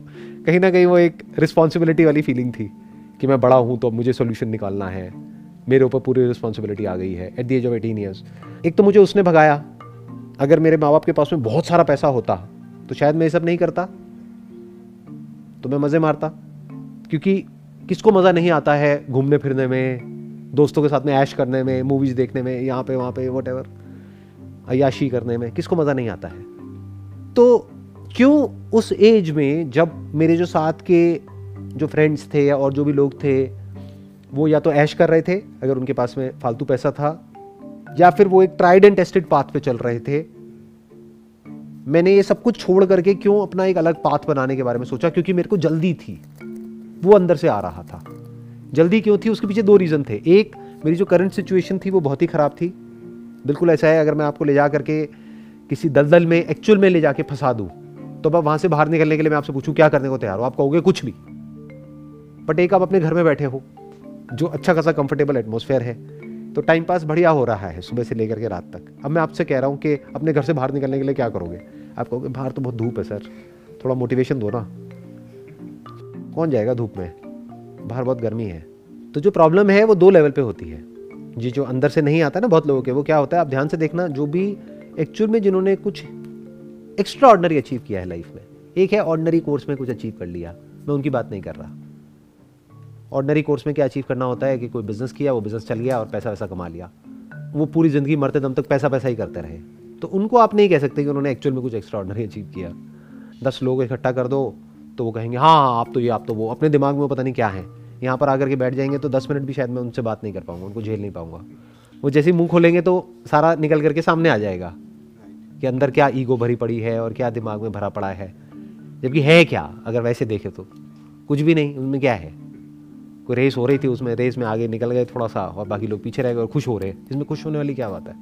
कहीं ना कहीं वो एक रिस्पॉन्सिबिलिटी वाली फीलिंग थी कि मैं बड़ा हूँ तो मुझे सोल्यूशन निकालना है। मेरे ऊपर पूरी रिस्पॉन्सिबिलिटी आ गई है at the age of eighteen years एक तो मुझे उसने भगाया। अगर मेरे माँ बाप के पास में बहुत सारा पैसा होता तो शायद मैं ये सब नहीं करता। तो मैं मज़े मारता। क्योंकि किसको मज़ा नहीं आता है घूमने फिरने में, दोस्तों के साथ में ऐश करने में मूवीज़ देखने में, यहाँ पे, वहाँ पे वट एवर अयाशी करने में, किसको मज़ा नहीं आता है? तो क्यों उस एज में जब मेरे जो साथ के जो फ्रेंड्स थे और जो भी लोग थे, वो या तो ऐश कर रहे थे, अगर उनके पास में फालतू पैसा था, या फिर वो एक ट्राइड एंड टेस्टेड पाथ पे चल रहे थे, मैंने ये सब कुछ छोड़ करके क्यों अपना एक अलग पाथ बनाने के बारे में सोचा? क्योंकि मेरे को जल्दी थी। वो अंदर से आ रहा था। जल्दी क्यों थी? उसके पीछे दो रीज़न थे। एक, मेरी जो करंट सिचुएशन थी वो बहुत ही ख़राब थी। बिल्कुल ऐसा है, अगर मैं आपको ले जा करके किसी दलदल में एक्चुअल में ले जाके फंसा दूँ तो अब वहाँ से बाहर निकलने के लिए मैं आपसे पूछूँ, क्या करने को तैयार हो? आप कहोगे कुछ भी। बट एक, आप अपने घर में बैठे हो, जो अच्छा खासा कंफर्टेबल एटमोसफेयर है तो टाइम पास बढ़िया हो रहा है सुबह से लेकर के रात तक। अब मैं आपसे कह रहा हूँ कि अपने घर से बाहर निकलने के लिए क्या करोगे? आप कहोगे, बाहर तो बहुत धूप है, सर। थोड़ा मोटिवेशन दो ना। कौन जाएगा धूप में? बाहर बहुत गर्मी है। तो जो प्रॉब्लम है, वो दो लेवल पे होती है। जी जो अंदर से नहीं आता ना बहुत लोगों के, वो क्या होता है? आप ध्यान से देखना, जो भी एक्चुअल में जिन्होंने कुछ एक्स्ट्रा ऑर्डनरी अचीव किया है लाइफ में। एक है ऑर्डनरी कोर्स में कुछ अचीव कर लिया। मैं उनकी बात नहीं कर रहा। ऑर्डनरी कोर्स में क्या अचीव करना होता है कि कोई बिज़नेस किया, वो बिज़नेस चल गया और पैसा वैसा कमा लिया। वो पूरी ज़िंदगी मरते दम तक पैसा पैसा ही करते रहे। तो उनको आप नहीं कह सकते कि उन्होंने एक्चुअल में कुछ एक्स्ट्रा ऑर्डनरी अचीव किया। दस लोग इकट्ठा कर दो तो वो कहेंगे हाँ हाँ आप तो ये, आप तो वो। अपने दिमाग में पता नहीं क्या है। यहाँ पर आकर के बैठ जाएँगे तो दस मिनट भी शायद मैं उनसे बात नहीं कर पाऊँगा, उनको झेल नहीं पाऊँगा। वो जैसे ही मुँह खोलेंगे तो सारा निकल करके सामने आ जाएगा कि अंदर क्या ईगो भरी पड़ी है और क्या दिमाग में भरा पड़ा है। जबकि है क्या, अगर वैसे देखे तो। कुछ भी नहीं, उनमें क्या है? कोई रेस हो रही थी उसमें रेस में आगे निकल गए थोड़ा सा और बाकी लोग पीछे रह गए और खुश हो रहे। हैं इसमें खुश होने वाली क्या बात है?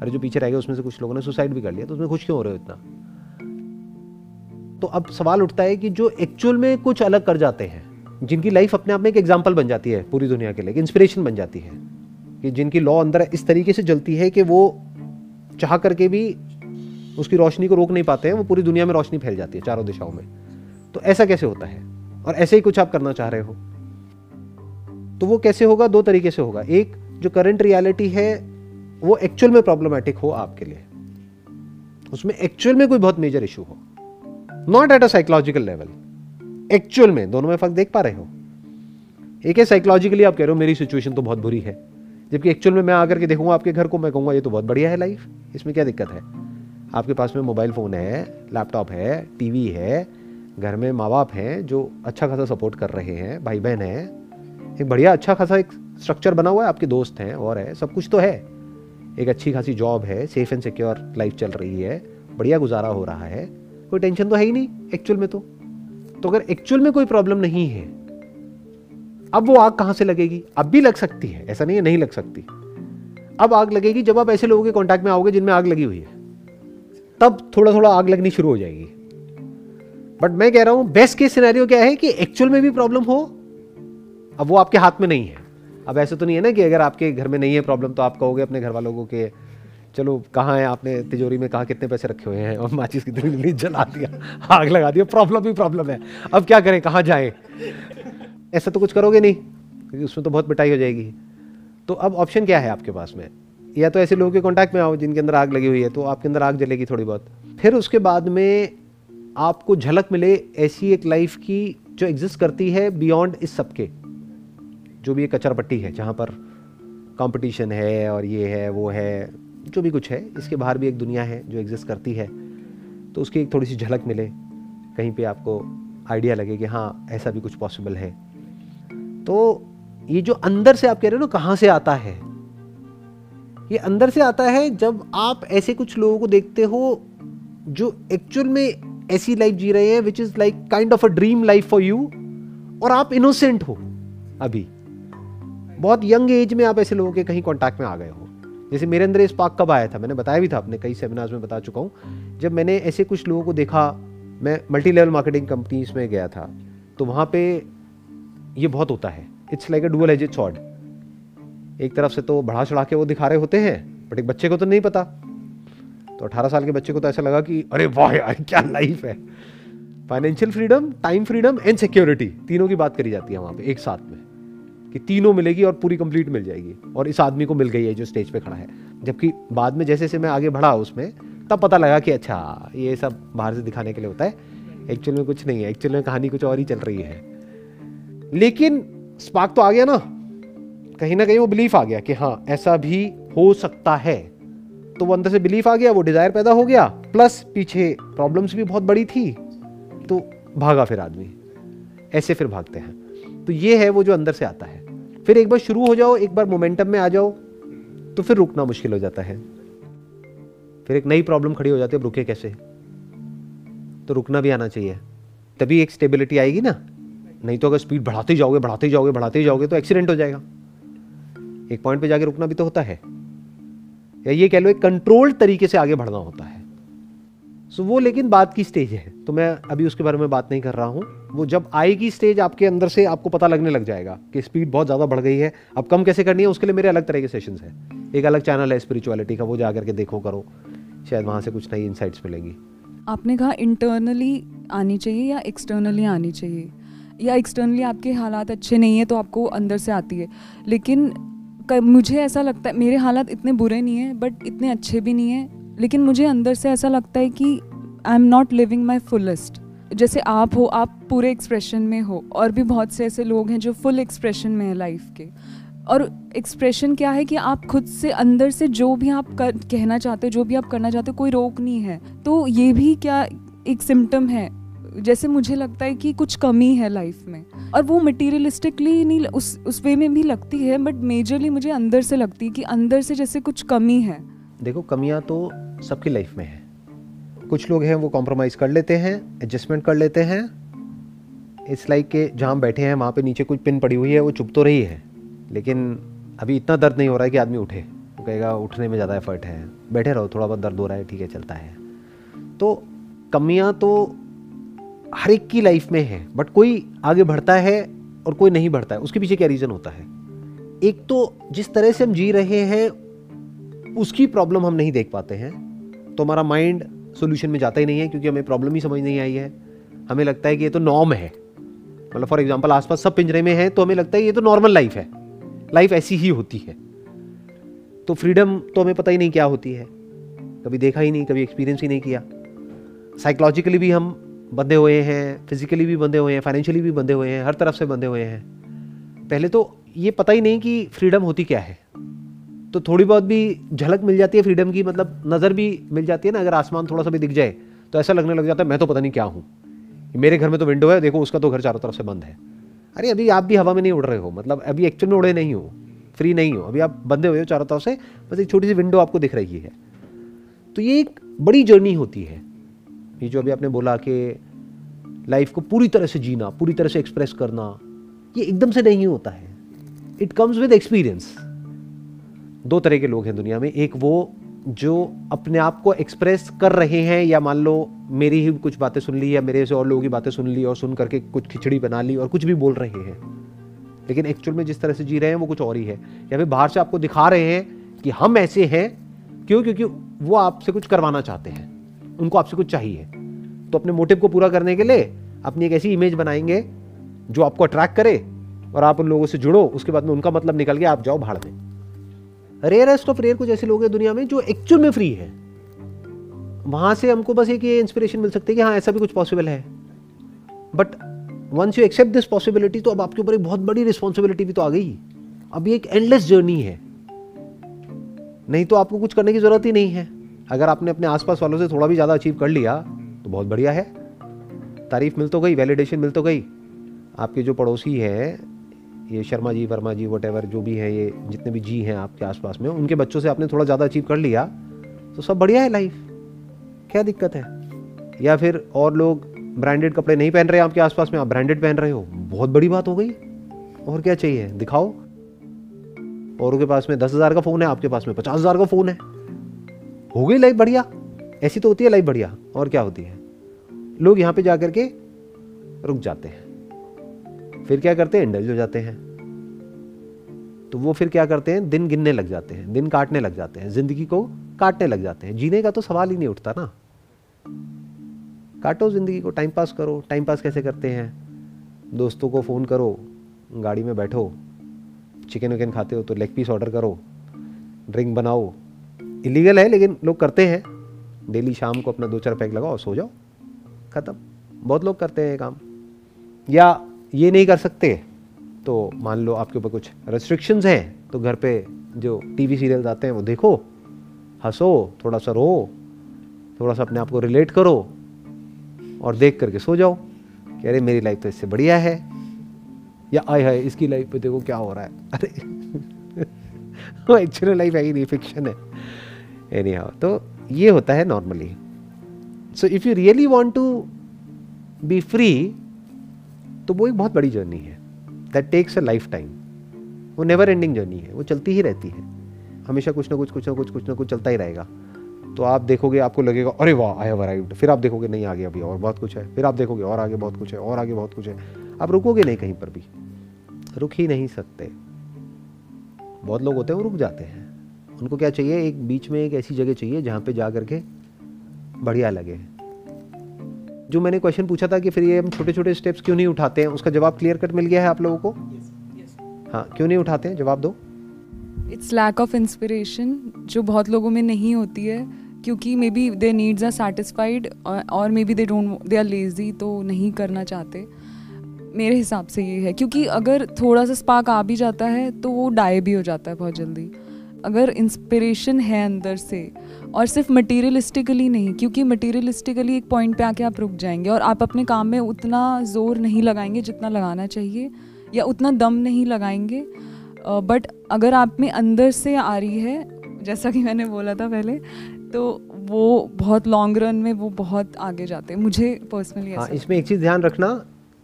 अरे, जो पीछे रह गए उसमें से कुछ लोगों ने सुसाइड भी कर लिया तो उसमें खुश क्यों हो रहे हो इतना? तो अब सवाल उठता है कि जो एक्चुअल में कुछ अलग कर जाते हैं, जिनकी लाइफ अपने आप में एक एग्ज़ाम्पल बन जाती है पूरी दुनिया के लिए इंस्पिरेशन बन जाती है, कि जिनकी लॉ अंदर इस तरीके से जलती है कि वो चाह करके भी उसकी रोशनी को रोक नहीं पाते हैं, वो पूरी दुनिया में रोशनी फैल जाती है चारों दिशाओं में। तो ऐसा कैसे होता है? और ऐसे ही कुछ आप करना चाह रहे हो? तो वो कैसे होगा? दो तरीके से होगा। एक, जो करंट रियलिटी है, वो एक्चुअल में प्रॉब्लमेटिक हो आपके लिए। उसमें एक्चुअल में कोई बहुत मेजर इशू हो। Not at a psychological level actual में, दोनों में फ़र्क देख पा रहे हो? एक है साइकोलॉजिकली आप कह रहे हो, मेरी सिचुएशन तो बहुत बुरी है। जबकि एक्चुअल में मैं आकर के देखूँगा, आपके घर को मैं कहूँगा, ये तो बहुत बढ़िया है लाइफ इसमें क्या दिक्कत है? आपके पास में मोबाइल फ़ोन है लैपटॉप है टीवी है, घर में माँ बाप हैं जो अच्छा खासा सपोर्ट कर रहे हैं भाई बहन है। एक बढ़िया अच्छा खासा एक स्ट्रक्चर बना हुआ है, आपके दोस्त हैं, और है, सब कुछ तो है। एक अच्छी खासी जॉब है सेफ़ एंड सिक्योर लाइफ चल रही है, बढ़िया गुजारा हो रहा है। कोई टेंशन तो है ही नहीं एक्चुअल में तो। तो अगर एक्चुअल में कोई प्रॉब्लम नहीं है, अब वो आग कहाँ से लगेगी? अब भी लग सकती है, ऐसा नहीं है, नहीं लग सकती। अब आग लगेगी जब आप ऐसे लोगों के कांटेक्ट में आओगे जिनमें आग लगी हुई है। तब थोड़ा थोड़ा आग लगनी शुरू हो जाएगी। बट मैं कह रहा हूँ बेस्ट केस सिनेरियो क्या है कि एक्चुअल में भी प्रॉब्लम हो, अब वो आपके हाथ में नहीं है। अब ऐसे तो नहीं है ना कि अगर आपके घर में नहीं है प्रॉब्लम तो आप कहोगे अपने घर वालों को कि चलो, कहाँ है आपने तिजोरी में? कहा कितने पैसे रखे हुए हैं? और माचिस कितनी जल्दी जला दिया। आग लगा दिया प्रॉब्लम ही प्रॉब्लम है। अब क्या करें? कहाँ जाएँ? ऐसा तो कुछ करोगे नहीं, क्योंकि उसमें तो बहुत मिटाई हो जाएगी। तो अब ऑप्शन क्या है आपके पास में? या तो ऐसे लोगों के कॉन्टैक्ट में आओ जिनके अंदर आग लगी हुई है तो आपके अंदर आग जलेगी थोड़ी बहुत। फिर उसके बाद में आपको झलक मिले ऐसी एक लाइफ की जो एग्जिस्ट करती है बियॉन्ड इस सबके जो भी एक कचरा पट्टी है, जहाँ पर कंपटीशन है और ये है, वो है जो भी कुछ है, इसके बाहर भी एक दुनिया है जो एग्जिस्ट करती है। तो उसकी एक थोड़ी सी झलक मिले, कहीं पे आपको आइडिया लगे कि हाँ ऐसा भी कुछ पॉसिबल है। तो ये जो अंदर से आप कह रहे हो ना, कहाँ से आता है? ये अंदर से आता है जब आप ऐसे कुछ लोगों को देखते हो जो एक्चुअल में ऐसी लाइफ जी रहे हैं which is like kind of a dream life for you और आप इनोसेंट हो अभी। बहुत यंग एज में आप ऐसे लोगों के कहीं कांटेक्ट में आ गए हो। जैसे मेरे अंदर इस पाक कब आया था, मैंने बताया भी था अपने, कई सेमिनार्स में बता चुका हूँ। जब मैंने ऐसे कुछ लोगों को देखा, मैं मल्टी लेवल मार्केटिंग कंपनीज़ में गया था तो वहाँ पे ये बहुत होता है। It's like a dual edge short एक तरफ़ से तो बढ़ा चढ़ा के वो दिखा रहे होते हैं बट एक बच्चे को तो नहीं पता। तो 18 साल के बच्चे को तो ऐसा लगा कि, अरे वाह यार, क्या लाइफ है! Financial freedom time freedom and security तीनों की बात करी जाती है वहाँ पे, एक साथ में। कि तीनों मिलेगी और पूरी कंप्लीट मिल जाएगी। और इस आदमी को मिल गई है जो स्टेज पे खड़ा है। जबकि बाद में जैसे जैसे मैं आगे बढ़ा उसमें, तब पता लगा कि अच्छा ये सब बाहर से दिखाने के लिए होता है। एक्चुअल में कुछ नहीं है। एक्चुअल में कहानी कुछ और ही चल रही है। लेकिन स्पार्क तो आ गया ना। कहीं ना कहीं वो बिलीफ आ गया कि हाँ ऐसा भी हो सकता है। तो वो अंदर से बिलीफ आ गया, वो डिज़ायर पैदा हो गया। प्लस पीछे प्रॉब्लम्स भी बहुत बड़ी थी। तो भागा फिर आदमी। ऐसे फिर भागते हैं। तो ये है वो जो अंदर से आता है। फिर एक बार शुरू हो जाओ, एक बार मोमेंटम में आ जाओ तो फिर रुकना मुश्किल हो जाता है। फिर एक नई प्रॉब्लम खड़ी हो जाती है, अब रुके कैसे? तो रुकना भी आना चाहिए। तभी एक स्टेबिलिटी आएगी ना। नहीं तो अगर स्पीड बढ़ाते जाओगे बढ़ाते जाओगे बढ़ाते जाओगे तो एक्सीडेंट हो जाएगा। एक पॉइंट पे जाके रुकना भी तो होता है। या ये कह लो, एक कंट्रोल्ड तरीके से आगे बढ़ना होता है। सो वो लेकिन बाद की स्टेज है। तो मैं अभी उसके बारे में बात नहीं कर रहा हूँ। वो जब आएगी स्टेज आपके अंदर से आपको पता लगने लग जाएगा कि स्पीड बहुत ज़्यादा बढ़ गई है। अब कम कैसे करनी है, उसके लिए मेरे अलग तरह के सेशंस है। एक अलग चैनल है स्पिरिचुअलिटी का, वो जा करके देखो करो। शायद वहाँ से कुछ नई इंसाइट्स मिलेंगी। आपने कहा इंटरनली आनी चाहिए या एक्सटर्नली आनी चाहिए? या एक्सटर्नली आपके हालात अच्छे नहीं है तो आपको अंदर से आती है। लेकिन मुझे ऐसा लगता है, मेरे हालात इतने बुरे नहीं हैं बट इतने अच्छे भी नहीं हैं लेकिन मुझे अंदर से ऐसा लगता है कि I am not living my fullest जैसे आप हो आप पूरे एक्सप्रेशन में हो और भी बहुत से ऐसे लोग हैं जो फुल एक्सप्रेशन में है लाइफ के। और एक्सप्रेशन क्या है कि आप खुद से अंदर से जो भी आप कर, कहना चाहते हो जो भी आप करना चाहते हो कोई रोक नहीं है। तो ये भी क्या एक सिम्टम है? जैसे मुझे लगता है कि कुछ कमी है लाइफ में। और वो मटीरियलिस्टिकली नहीं उस उस वे में भी लगती है बट मेजरली मुझे अंदर से लगती है कि अंदर से जैसे कुछ कमी है। देखो कमियाँ तो सबकी लाइफ में है। कुछ लोग हैं, वो कॉम्प्रोमाइज कर लेते हैं एडजस्टमेंट कर लेते हैं। इस लाइक के जहाँ बैठे हैं, वहाँ पे नीचे कुछ पिन पड़ी हुई है, वो चुप तो रही है। लेकिन अभी इतना दर्द नहीं हो रहा है कि आदमी उठे। वो कहेगा, उठने में ज़्यादा एफर्ट है। बैठे रहो, थोड़ा बहुत दर्द हो रहा है, ठीक है, चलता है। तो कमियाँ तो हर एक की लाइफ में है बट कोई आगे बढ़ता है और कोई नहीं बढ़ता है। उसके पीछे क्या रीज़न होता है? एक तो जिस तरह से हम जी रहे हैं, उसकी प्रॉब्लम हम नहीं देख पाते हैं। तो हमारा माइंड सोल्यूशन में जाता ही नहीं है, क्योंकि हमें प्रॉब्लम ही समझ नहीं आई है। हमें लगता है कि ये तो नॉर्म है। मतलब फॉर एग्ज़ाम्पल आसपास सब पिंजरे में है तो हमें लगता है ये तो नॉर्मल लाइफ है। लाइफ ऐसी ही होती है। तो फ्रीडम तो हमें पता ही नहीं क्या होती है। कभी देखा ही नहीं, कभी एक्सपीरियंस ही नहीं किया। साइकोलॉजिकली भी हम बंधे हुए हैं फिजिकली भी बंधे हुए हैं फाइनेंशियली भी बंधे हुए हैं, हर तरफ़ से बंधे हुए हैं। पहले तो ये पता ही नहीं कि फ्रीडम होती क्या है। तो थोड़ी बहुत भी झलक मिल जाती है फ्रीडम की मतलब नज़र भी मिल जाती है ना, अगर आसमान थोड़ा सा भी दिख जाए तो ऐसा लगने लग जाता है, मैं तो पता नहीं क्या हूँ। मेरे घर में तो विंडो है, देखो, उसका तो घर चारों तरफ़ से बंद है। अरे, अभी आप भी हवा में नहीं उड़ रहे हो मतलब अभी एक्चुअल में उड़े नहीं हो फ्री नहीं हो, अभी आप बंधे हुए हो चारों तरफ़ से, बस एक छोटी सी विंडो आपको दिख रही है। तो ये एक बड़ी जर्नी होती है। ये जो अभी आपने बोला कि लाइफ को पूरी तरह से जीना, पूरी तरह से एक्सप्रेस करना, ये एकदम से नहीं होता है। इट कम्स विद एक्सपीरियंस दो तरह के लोग हैं दुनिया में। एक वो जो अपने आप को एक्सप्रेस कर रहे हैं, या मान लो मेरी ही कुछ बातें सुन ली, या मेरे से और लोगों की बातें सुन ली, और सुन करके कुछ खिचड़ी बना ली, और कुछ भी बोल रहे हैं। लेकिन एक्चुअल में जिस तरह से जी रहे हैं, वो कुछ और ही है। या फिर बाहर से आपको दिखा रहे हैं कि हम ऐसे हैं, क्यों? क्योंकि वो आपसे कुछ करवाना चाहते हैं। उनको आपसे कुछ चाहिए। तो अपने मोटिव को पूरा करने के लिए अपनी एक ऐसी इमेज बनाएँगे, जो आपको अट्रैक्ट करे, और आप उन लोगों से जुड़ो। उसके बाद में उनका मतलब निकल गया आप जाओ भाड़ में। रेयरेस्ट ऑफ़ रेयर कुछ ऐसे लोग हैं दुनिया में जो एक्चुअल में फ्री है। वहाँ से हमको बस एक ये इंस्पिरेशन मिल सकती है कि हाँ ऐसा भी कुछ पॉसिबल है। But once you accept this possibility तो अब आपके ऊपर एक बहुत बड़ी रिस्पॉन्सिबिलिटी भी तो आ गई। अब ये एक एंडलेस जर्नी है। नहीं तो आपको कुछ करने की ज़रूरत ही नहीं है। अगर आपने अपने आसपास वालों से थोड़ा भी ज़्यादा अचीव कर लिया तो बहुत बढ़िया है। तारीफ़ मिल तो गई वैलिडेशन मिल तो गई। आपके जो पड़ोसी है ये शर्मा जी, वर्मा जी वट जो भी हैं ये, जितने भी जी हैं आपके आसपास में, उनके बच्चों से आपने थोड़ा ज़्यादा अचीव कर लिया तो सब बढ़िया है लाइफ क्या दिक्कत है? या फिर और लोग ब्रांडेड कपड़े नहीं पहन रहे आपके आसपास में, आप ब्रांडेड पहन रहे हो? बहुत बड़ी बात हो गई। और क्या चाहिए? दिखाओ। और उनके पास में दस हज़ार का फ़ोन है, आपके पास में पचास हज़ार का फ़ोन है। हो गई लाइफ बढ़िया। ऐसी तो होती है लाइफ बढ़िया। और क्या होती है? लोग यहाँ पे जाकर के रुक जाते हैं। फिर क्या करते हैं? इंडल्ज हो जाते हैं। तो वो फिर क्या करते हैं? दिन गिनने लग जाते हैं, दिन काटने लग जाते हैं, ज़िंदगी को काटने लग जाते हैं। जीने का तो सवाल ही नहीं उठता ना। काटो ज़िंदगी को टाइम पास करो। टाइम पास कैसे करते हैं? दोस्तों को फ़ोन करो, गाड़ी में बैठो चिकन विकन खाते हो तो लेग पीस ऑर्डर करो ड्रिंक बनाओ। इलीगल है, लेकिन लोग करते हैं। डेली शाम को अपना दो चार पैक लगाओ, सो जाओ। ख़त्म। बहुत लोग करते हैं ये काम। या ये नहीं कर सकते। तो मान लो आपके ऊपर कुछ रेस्ट्रिक्शंस हैं तो घर पे जो टीवी सीरियल्स आते हैं वो देखो, हंसो थोड़ा सा रो थोड़ा सा अपने आप को रिलेट करो और देख करके सो जाओ। कि अरे मेरी लाइफ तो इससे बढ़िया है। या आय हाय, इसकी लाइफ पे देखो क्या हो रहा है? अरे, वो एक्चुअल लाइफ है ही नहीं फिक्शन है। एनी हाउ तो ये होता है normally so if you really want to be free तो वो एक बहुत बड़ी जर्नी है that takes a life time वो नेवर एंडिंग जर्नी है, वो चलती ही रहती है। हमेशा कुछ ना कुछ कुछ ना कुछ कुछ ना कुछ चलता ही रहेगा। तो आप देखोगे, आपको लगेगा, अरे वाह आई हैव अराइव्ड फिर आप देखोगे, नहीं, आगे अभी और बहुत कुछ है। फिर आप देखोगे, और आगे बहुत कुछ है, और आगे बहुत कुछ है। आप रुकोगे नहीं कहीं पर भी। रुक ही नहीं सकते। बहुत लोग होते हैं, वो रुक जाते हैं। उनको क्या चाहिए? एक बीच में एक ऐसी जगह चाहिए जहाँ पे जा करके बढ़िया लगे। जो मैंने क्वेश्चन पूछा था कि फिर ये हम छोटे छोटे स्टेप्स क्यों नहीं उठाते हैं? उसका जवाब क्लियर कट मिल गया है आप लोगों को? हाँ क्यों नहीं उठाते हैं? जवाब दो। इट्स लैक ऑफ़ इंस्पिरेशन जो बहुत लोगों में नहीं होती है, क्योंकि maybe they needs are satisfied और maybe they don't they are lazy तो नहीं करना चाहते। मेरे हिसाब से ये है, क्योंकि अगर थोड़ा सा स्पार्क आ भी जाता है तो वो डाई भी हो जाता है बहुत जल्दी। अगर इंस्पिरेशन है अंदर से और सिर्फ़ मटेरियलिस्टिकली नहीं क्योंकि मटेरियलिस्टिकली एक पॉइंट पे आके आप रुक जाएँगे और आप अपने काम में उतना ज़ोर नहीं लगाएँगे जितना लगाना चाहिए या उतना दम नहीं लगाएँगे। बट अगर आप में अंदर से आ रही है जैसा कि मैंने बोला था पहले तो वो बहुत लॉन्ग रन में वो बहुत आगे जाते हैं। मुझे पर्सनली हाँ इसमें एक चीज़ ध्यान रखना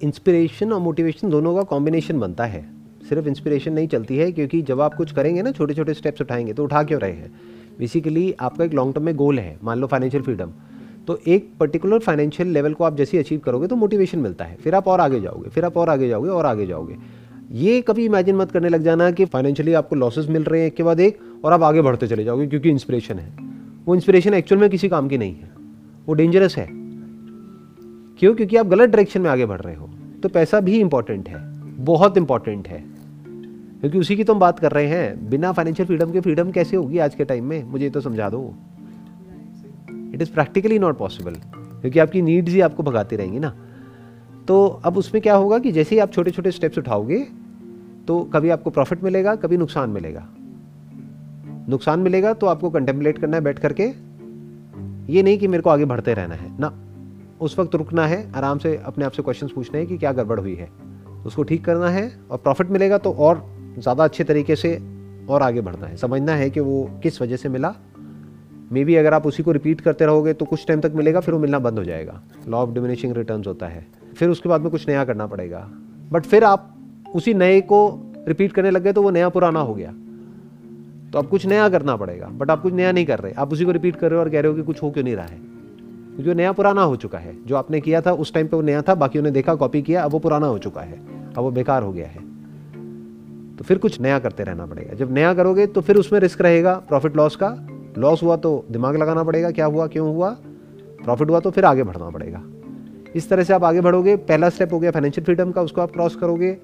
इंस्पिरेशन और मोटिवेशन दोनों का कॉम्बिनेशन बनता है। सिर्फ़ इंस्पिरेशन नहीं चलती है, क्योंकि जब आप कुछ करेंगे ना छोटे छोटे स्टेप्स उठाएँगे तो उठा क्यों रहे हैं? बेसिकली आपका एक लॉन्ग टर्म में गोल है, मान लो फाइनेंशियल फ्रीडम तो एक पर्टिकुलर फाइनेंशियल लेवल को आप जैसे अचीव करोगे तो मोटिवेशन मिलता है। फिर आप और आगे जाओगे, फिर आप और आगे जाओगे, और आगे जाओगे। ये कभी इमेजिन मत करने लग जाना कि फाइनेंशियली आपको लॉसेस मिल रहे हैं एक के बाद एक, और आप आगे बढ़ते चले जाओगे, क्योंकि इंस्पिरेशन है। वो इंस्पिरेशन एक्चुअल में किसी काम की नहीं है। वो डेंजरस है। क्यों? क्योंकि आप गलत डायरेक्शन में आगे बढ़ रहे हो। तो पैसा भी इंपॉर्टेंट है। बहुत इंपॉर्टेंट है। क्योंकि उसी की तो हम बात कर रहे हैं। बिना फाइनेंशियल फ्रीडम के फ्रीडम कैसे होगी आज के टाइम में? मुझे तो समझा दो। It is practically not possible क्योंकि आपकी नीड्स ही आपको भगाती रहेंगी ना। तो अब उसमें क्या होगा कि जैसे ही आप छोटे छोटे स्टेप्स उठाओगे तो कभी आपको प्रॉफिट मिलेगा, कभी नुकसान मिलेगा। नुकसान मिलेगा तो आपको कंटेम्पलेट करना है, बैठ करके। ये नहीं कि मेरे को आगे बढ़ते रहना है, ना। उस वक्त रुकना है, आराम से अपने आप से क्वेश्चन पूछने हैं कि क्या गड़बड़ हुई है। उसको ठीक करना है और प्रॉफिट मिलेगा तो और ज़्यादा अच्छे तरीके से और आगे बढ़ना है। समझना है कि वो किस वजह से मिला। मे बी अगर आप उसी को रिपीट करते रहोगे तो कुछ टाइम तक मिलेगा, फिर वो मिलना बंद हो जाएगा। लॉ ऑफ़ डिमिनिशिंग रिटर्न होता है। फिर उसके बाद में कुछ नया करना पड़ेगा। बट फिर आप उसी नए को रिपीट करने लग गए तो वो नया पुराना हो गया। तो आप कुछ नया करना पड़ेगा। बट आप कुछ नया नहीं कर रहे। आप उसी को रिपीट कर रहे हो और कह रहे हो कि कुछ हो क्यों नहीं रहा है। क्योंकि वो नया पुराना हो चुका है। जो आपने किया था, उस टाइम पे वो नया था, बाकी उन्हें देखा कॉपी किया, अब वो पुराना हो चुका है। अब वो बेकार हो गया है। तो फिर कुछ नया करते रहना पड़ेगा। जब नया करोगे तो फिर उसमें रिस्क रहेगा प्रॉफिट लॉस का। लॉस हुआ तो दिमाग लगाना पड़ेगा, क्या हुआ, क्यों हुआ? प्रॉफिट हुआ तो फिर आगे बढ़ना पड़ेगा। इस तरह से आप आगे बढ़ोगे, पहला स्टेप हो गया फाइनेंशियल फ्रीडम का, उसको आप क्रॉस करोगे।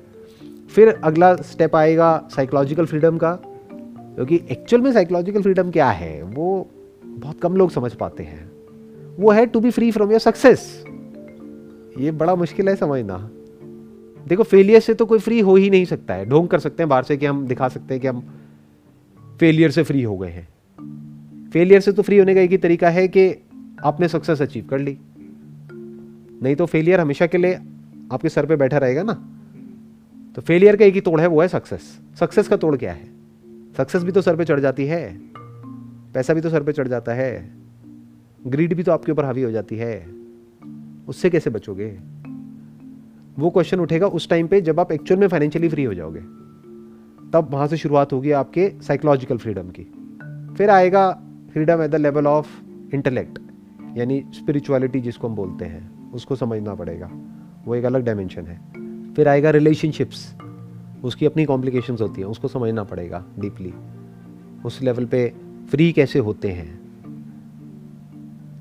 फिर अगला स्टेप आएगा साइकोलॉजिकल फ्रीडम का, क्योंकि एक्चुअल में साइकोलॉजिकल फ्रीडम क्या है, वो बहुत कम लोग समझ पाते हैं। वो है to be free from your success ये बड़ा मुश्किल है समझना। देखो फेलियर से तो कोई फ्री हो ही नहीं सकता है। ढोंग कर सकते हैं बाहर से कि हम दिखा सकते हैं कि हम फेलियर से फ्री हो गए हैं। फेलियर से तो फ्री होने का एक ही तरीका है कि आपने सक्सेस अचीव कर ली। नहीं तो फेलियर हमेशा के लिए आपके सर पे बैठा रहेगा ना। तो फेलियर का एक ही तोड़ है, वो है सक्सेस सक्सेस का तोड़ क्या है? सक्सेस भी तो सर पे चढ़ जाती है। पैसा भी तो सर पे चढ़ जाता है। ग्रीड भी तो आपके ऊपर हावी हो जाती है। उससे कैसे बचोगे? वो क्वेश्चन उठेगा उस टाइम पे जब आप एक्चुअल में फाइनेंशियली फ्री हो जाओगे। तब वहाँ से शुरुआत होगी आपके साइकोलॉजिकल फ्रीडम की। फिर आएगा freedom at the level of intellect यानी स्पिरिचुअलिटी जिसको हम बोलते हैं, उसको समझना पड़ेगा। वो एक अलग डायमेंशन है। फिर आएगा रिलेशनशिप्स उसकी अपनी कॉम्प्लिकेशन होती हैं, उसको समझना पड़ेगा डीपली उस लेवल पे फ्री कैसे होते हैं?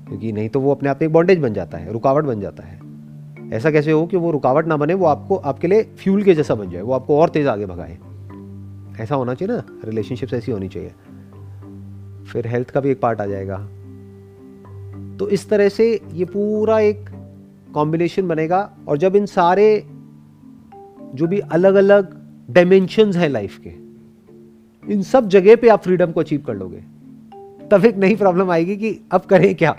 क्योंकि नहीं तो वो अपने आप में एक बॉन्डेज बन जाता है, रुकावट बन जाता है। ऐसा कैसे हो कि वो रुकावट ना बने, वो आपको, आपके लिए फ्यूल के जैसा बन जाए, वो आपको और तेज़ आगे भगाए। ऐसा होना चाहिए ना रिलेशनशिप्स ऐसी होनी चाहिए। फिर हेल्थ का भी एक पार्ट आ जाएगा। तो इस तरह से ये पूरा एक कॉम्बिनेशन बनेगा और जब इन सारे जो भी अलग अलग डायमेंशंस हैं लाइफ के, इन सब जगह पे आप फ्रीडम को अचीव कर लोगे, तब एक नई प्रॉब्लम आएगी कि अब करें क्या?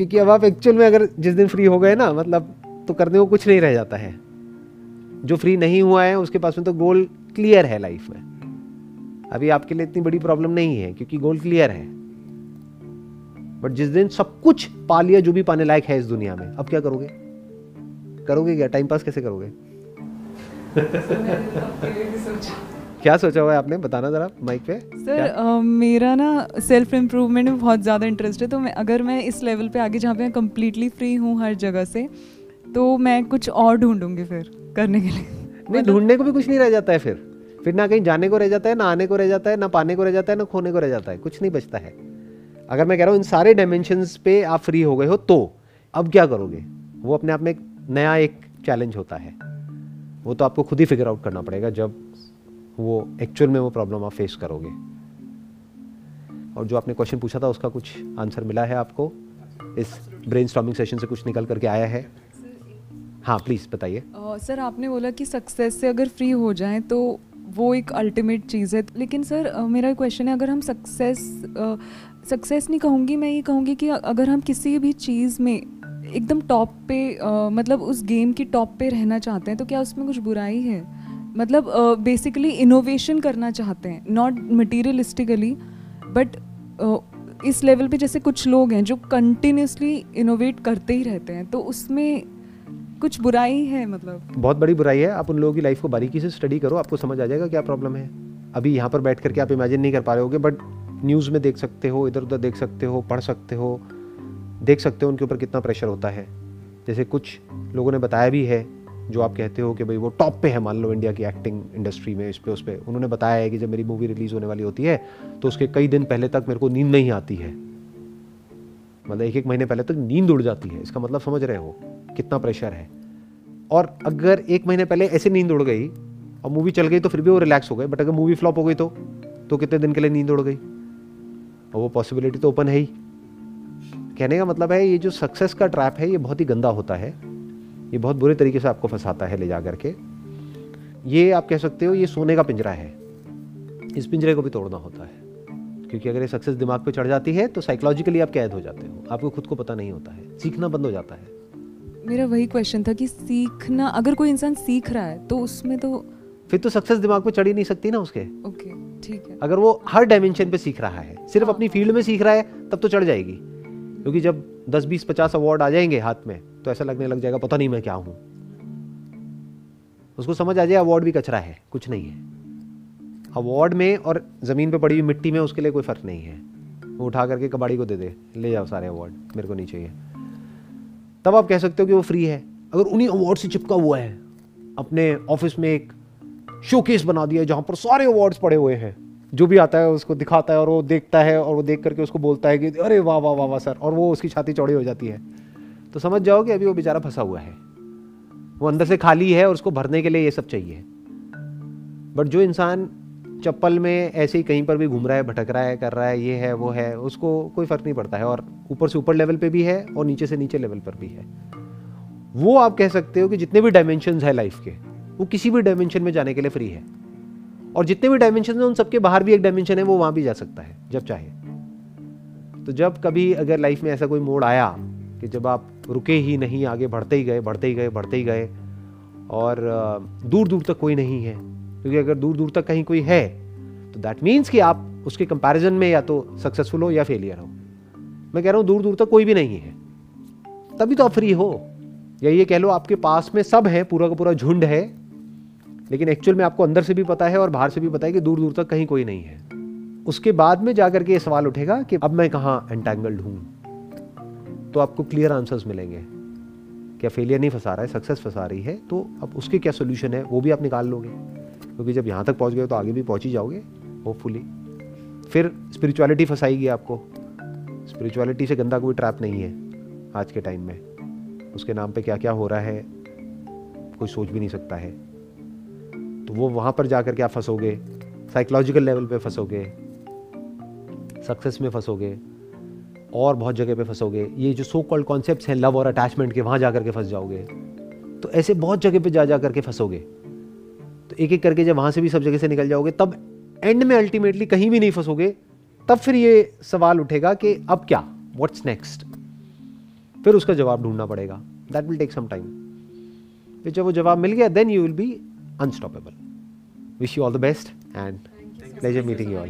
क्योंकि अब आप एक्चुअल में अगर जिस दिन फ्री हो गए ना मतलब तो करने को कुछ नहीं रह जाता है। जो फ्री नहीं हुआ है, उसके पास में तो गोल क्लियर है लाइफ में। अभी आपके लिए इतनी बड़ी प्रॉब्लम नहीं है, क्योंकि गोल क्लियर है। बट जिस दिन सब कुछ पा लिया जो भी पाने लायक है इस दुनिया में, अब क्या करोगे? करोगे क्या? टाइम पास कैसे करोगे? क्या सोचा हुआ है आपने? बताना ज़रा माइक पे। सर uh, मेरा ना सेल्फ इम्प्रूवमेंट में बहुत ज़्यादा इंटरेस्ट है तो मैं अगर मैं इस लेवल पे आगे जहाँ पे मैं कम्प्लीटली फ्री हूँ हर जगह से तो मैं कुछ और ढूंढूँगी फिर करने के लिए। नहीं मतलब ढूँढने को भी कुछ नहीं रह जाता है फिर। फिर ना कहीं जाने को रह जाता है ना आने को रह जाता है ना पाने को रह जाता है ना खोने को रह जाता है। कुछ नहीं बचता है। अगर मैं कह रहा हूँ इन सारे डायमेंशन पे आप फ्री हो गए हो तो अब क्या करोगे? वो अपने आप में एक नया एक चैलेंज होता है। वो तो आपको खुद ही फिगर आउट करना पड़ेगा जब वो एक्चुअल में वो प्रॉब्लम आप फेस करोगे। और जो आपने क्वेश्चन पूछा था उसका कुछ आंसर मिला है आपको? इस ब्रेन सेशन से कुछ निकल करके आया है? हाँ प्लीज़ बताइए। सर आपने बोला कि सक्सेस से अगर फ्री हो जाएँ तो वो एक अल्टीमेट चीज़ है। लेकिन सर मेरा क्वेश्चन है अगर हम सक्सेस सक्सेस नहीं कहूँगी मैं ये कहूँगी कि अगर हम किसी भी चीज़ में एकदम टॉप पे uh, मतलब उस गेम की टॉप पे रहना चाहते हैं तो क्या उसमें कुछ बुराई है? मतलब बेसिकली इनोवेशन करना चाहते हैं नॉट मटीरियलिस्टिकली बट इस लेवल पे जैसे कुछ लोग हैं जो कंटिन्यूसली इनोवेट करते ही रहते हैं तो उसमें कुछ बुराई है मतलब? बहुत बड़ी बुराई है। आप उन लोगों की लाइफ को बारीकी से स्टडी करो, आपको समझ आ जाएगा क्या प्रॉब्लम है। अभी यहाँ पर बैठ करके आप इमेजिन नहीं कर पा रहे होगे बट न्यूज़ में देख सकते हो, इधर उधर देख सकते हो, पढ़ सकते हो, देख सकते हो उनके ऊपर कितना प्रेशर होता है। जैसे कुछ लोगों ने बताया भी है जो आप कहते हो कि भाई वो टॉप पे है, मान लो इंडिया की एक्टिंग इंडस्ट्री में, इस पे, उस पर उन्होंने बताया है कि जब मेरी मूवी रिलीज़ होने वाली होती है तो उसके कई दिन पहले तक मेरे को नींद नहीं आती है। मतलब एक एक महीने पहले तक नींद उड़ जाती है। इसका मतलब समझ रहे हो कितना प्रेशर है। और अगर एक महीने पहले ऐसे नींद उड़ गई, और मूवी चल गई तो फिर भी वो रिलैक्स हो गए। बट अगर मूवी फ्लॉप हो गई तो तो कितने दिन के लिए नींद उड़ गई? और वो पॉसिबिलिटी तो ओपन है ही। कहने का मतलब है, ये जो सक्सेस का ट्रैप है, ये बहुत ही गंदा होता है। ये बहुत बुरे तरीके से आपको फंसाता है ले जा करके। ये आप कह सकते हो ये सोने का पिंजरा है। इस पिंजरे को भी तोड़ना होता है। क्योंकि अगर ये सक्सेस दिमाग पे चढ़ जाती है तो साइकोलॉजिकली आप कैद हो जाते हो। आपको खुद को पता नहीं होता है। सीखना बंद हो जाता है। मेरा वही क्वेश्चन था कि सीखना अगर कोई इंसान सीख रहा है तो उसमें तो फिर तो सक्सेस दिमाग पे चढ़ ही नहीं सकती ना उसके। ओके ठीक है। अगर वो हर डायमेंशन पे सीख रहा है सिर्फ़ हाँ. अपनी फ़ील्ड में सीख रहा है तब तो चढ़ जाएगी। क्योंकि जब 10 20 50 अवार्ड आ जाएँगे हाथ में तो ऐसा लगने लग जाएगा, पता नहीं मैं क्या हूँ। उसको समझ आ जाए अवार्ड भी कचरा है, कुछ नहीं है। अवार्ड में और ज़मीन पे पड़ी हुई मिट्टी में उसके लिए कोई फ़र्क नहीं है। वो उठा करके कबाड़ी को दे दे, ले जाओ सारे अवार्ड मेरे को नहीं चाहिए। तब आप कह सकते हो कि वो फ्री है। अगर उन्हीं अवार्ड से चिपका हुआ है, अपने ऑफ़िस में एक शोकेस बना दिया जहाँ पर सारे अवार्ड्स पड़े हुए हैं जो भी आता है उसको दिखाता है और वो देखता है और वो देख करके उसको बोलता है कि अरे वाह वाह वाह वाह, सर। और वो उसकी छाती चौड़ी हो जाती है। तो समझ जाओ कि अभी वो बेचारा फंसा हुआ है। वो अंदर से खाली है और उसको भरने के लिए ये सब चाहिए। बट जो इंसान चप्पल में ऐसे ही कहीं पर भी घूम रहा है, भटक रहा है, कर रहा है, ये है, वो है, उसको कोई फ़र्क नहीं पड़ता है और ऊपर से ऊपर लेवल पे भी है और नीचे से नीचे लेवल पर भी है। वो आप कह सकते हो कि जितने भी डायमेंशन है लाइफ के, वो किसी भी डायमेंशन में जाने के लिए फ्री है। और जितने भी डायमेंशन हैं, उन सबके बाहर भी एक डायमेंशन है, वो वहाँ भी जा सकता है, जब चाहे तो जब कभी अगर लाइफ में ऐसा कोई मोड़ आया कि जब आप रुके ही नहीं, आगे बढ़ते ही गए, बढ़ते ही गए, बढ़ते ही गए, और दूर दूर तक कोई नहीं है, क्योंकि अगर दूर दूर तक कहीं कोई है तो दैट मीन्स कि आप उसके कंपैरिजन में या तो सक्सेसफुल हो या फेलियर हो। मैं कह रहा हूँ, दूर दूर तक कोई भी नहीं है। तभी तो आप फ्री हो। या ये कह लो, आपके पास में सब है, पूरा का पूरा झुंड है लेकिन एक्चुअल में आपको अंदर से भी पता है और बाहर से भी पता है कि दूर दूर तक कहीं कोई नहीं है। उसके बाद में जाकर के ये सवाल उठेगा कि अब मैं कहाँ एंटेंगल्ड हूँ? तो आपको क्लियर आंसर्स मिलेंगे। क्या फेलियर नहीं फंसा रहा है सक्सेस फंसा रही है तो अब उसके क्या सोल्यूशन है, वो भी आप निकाल लोगे। क्योंकि जब यहाँ तक पहुँच गए तो आगे भी पहुँच ही जाओगे होपफुली फिर स्पिरिचुअलिटी फंसाएगी आपको। स्पिरिचुअलिटी से गंदा कोई ट्रैप नहीं है आज के टाइम में। उसके नाम पे क्या क्या हो रहा है, कोई सोच भी नहीं सकता है। तो वो वहाँ पर जा कर के आप फंसोगे? साइकोलॉजिकल लेवल पे फंसोगे? सक्सेस में फंसोगे? और बहुत जगह पे फंसोगे? ये जो सो कॉल्ड कॉन्सेप्ट हैं लव और अटैचमेंट के, वहाँ जा करके फंस जाओगे। तो ऐसे बहुत जगह पे जा जा करके फंसोगे। तो एक एक करके जब वहाँ से भी सब जगह से निकल जाओगे, तब एंड में अल्टीमेटली कहीं भी नहीं फंसोगे, तब फिर ये सवाल उठेगा कि अब क्या? व्हाट्स नेक्स्ट फिर उसका जवाब ढूंढना पड़ेगा। That will take some time फिर जब वो जवाब मिल गया then you will be unstoppable Wish you all the best and pleasure meeting you all.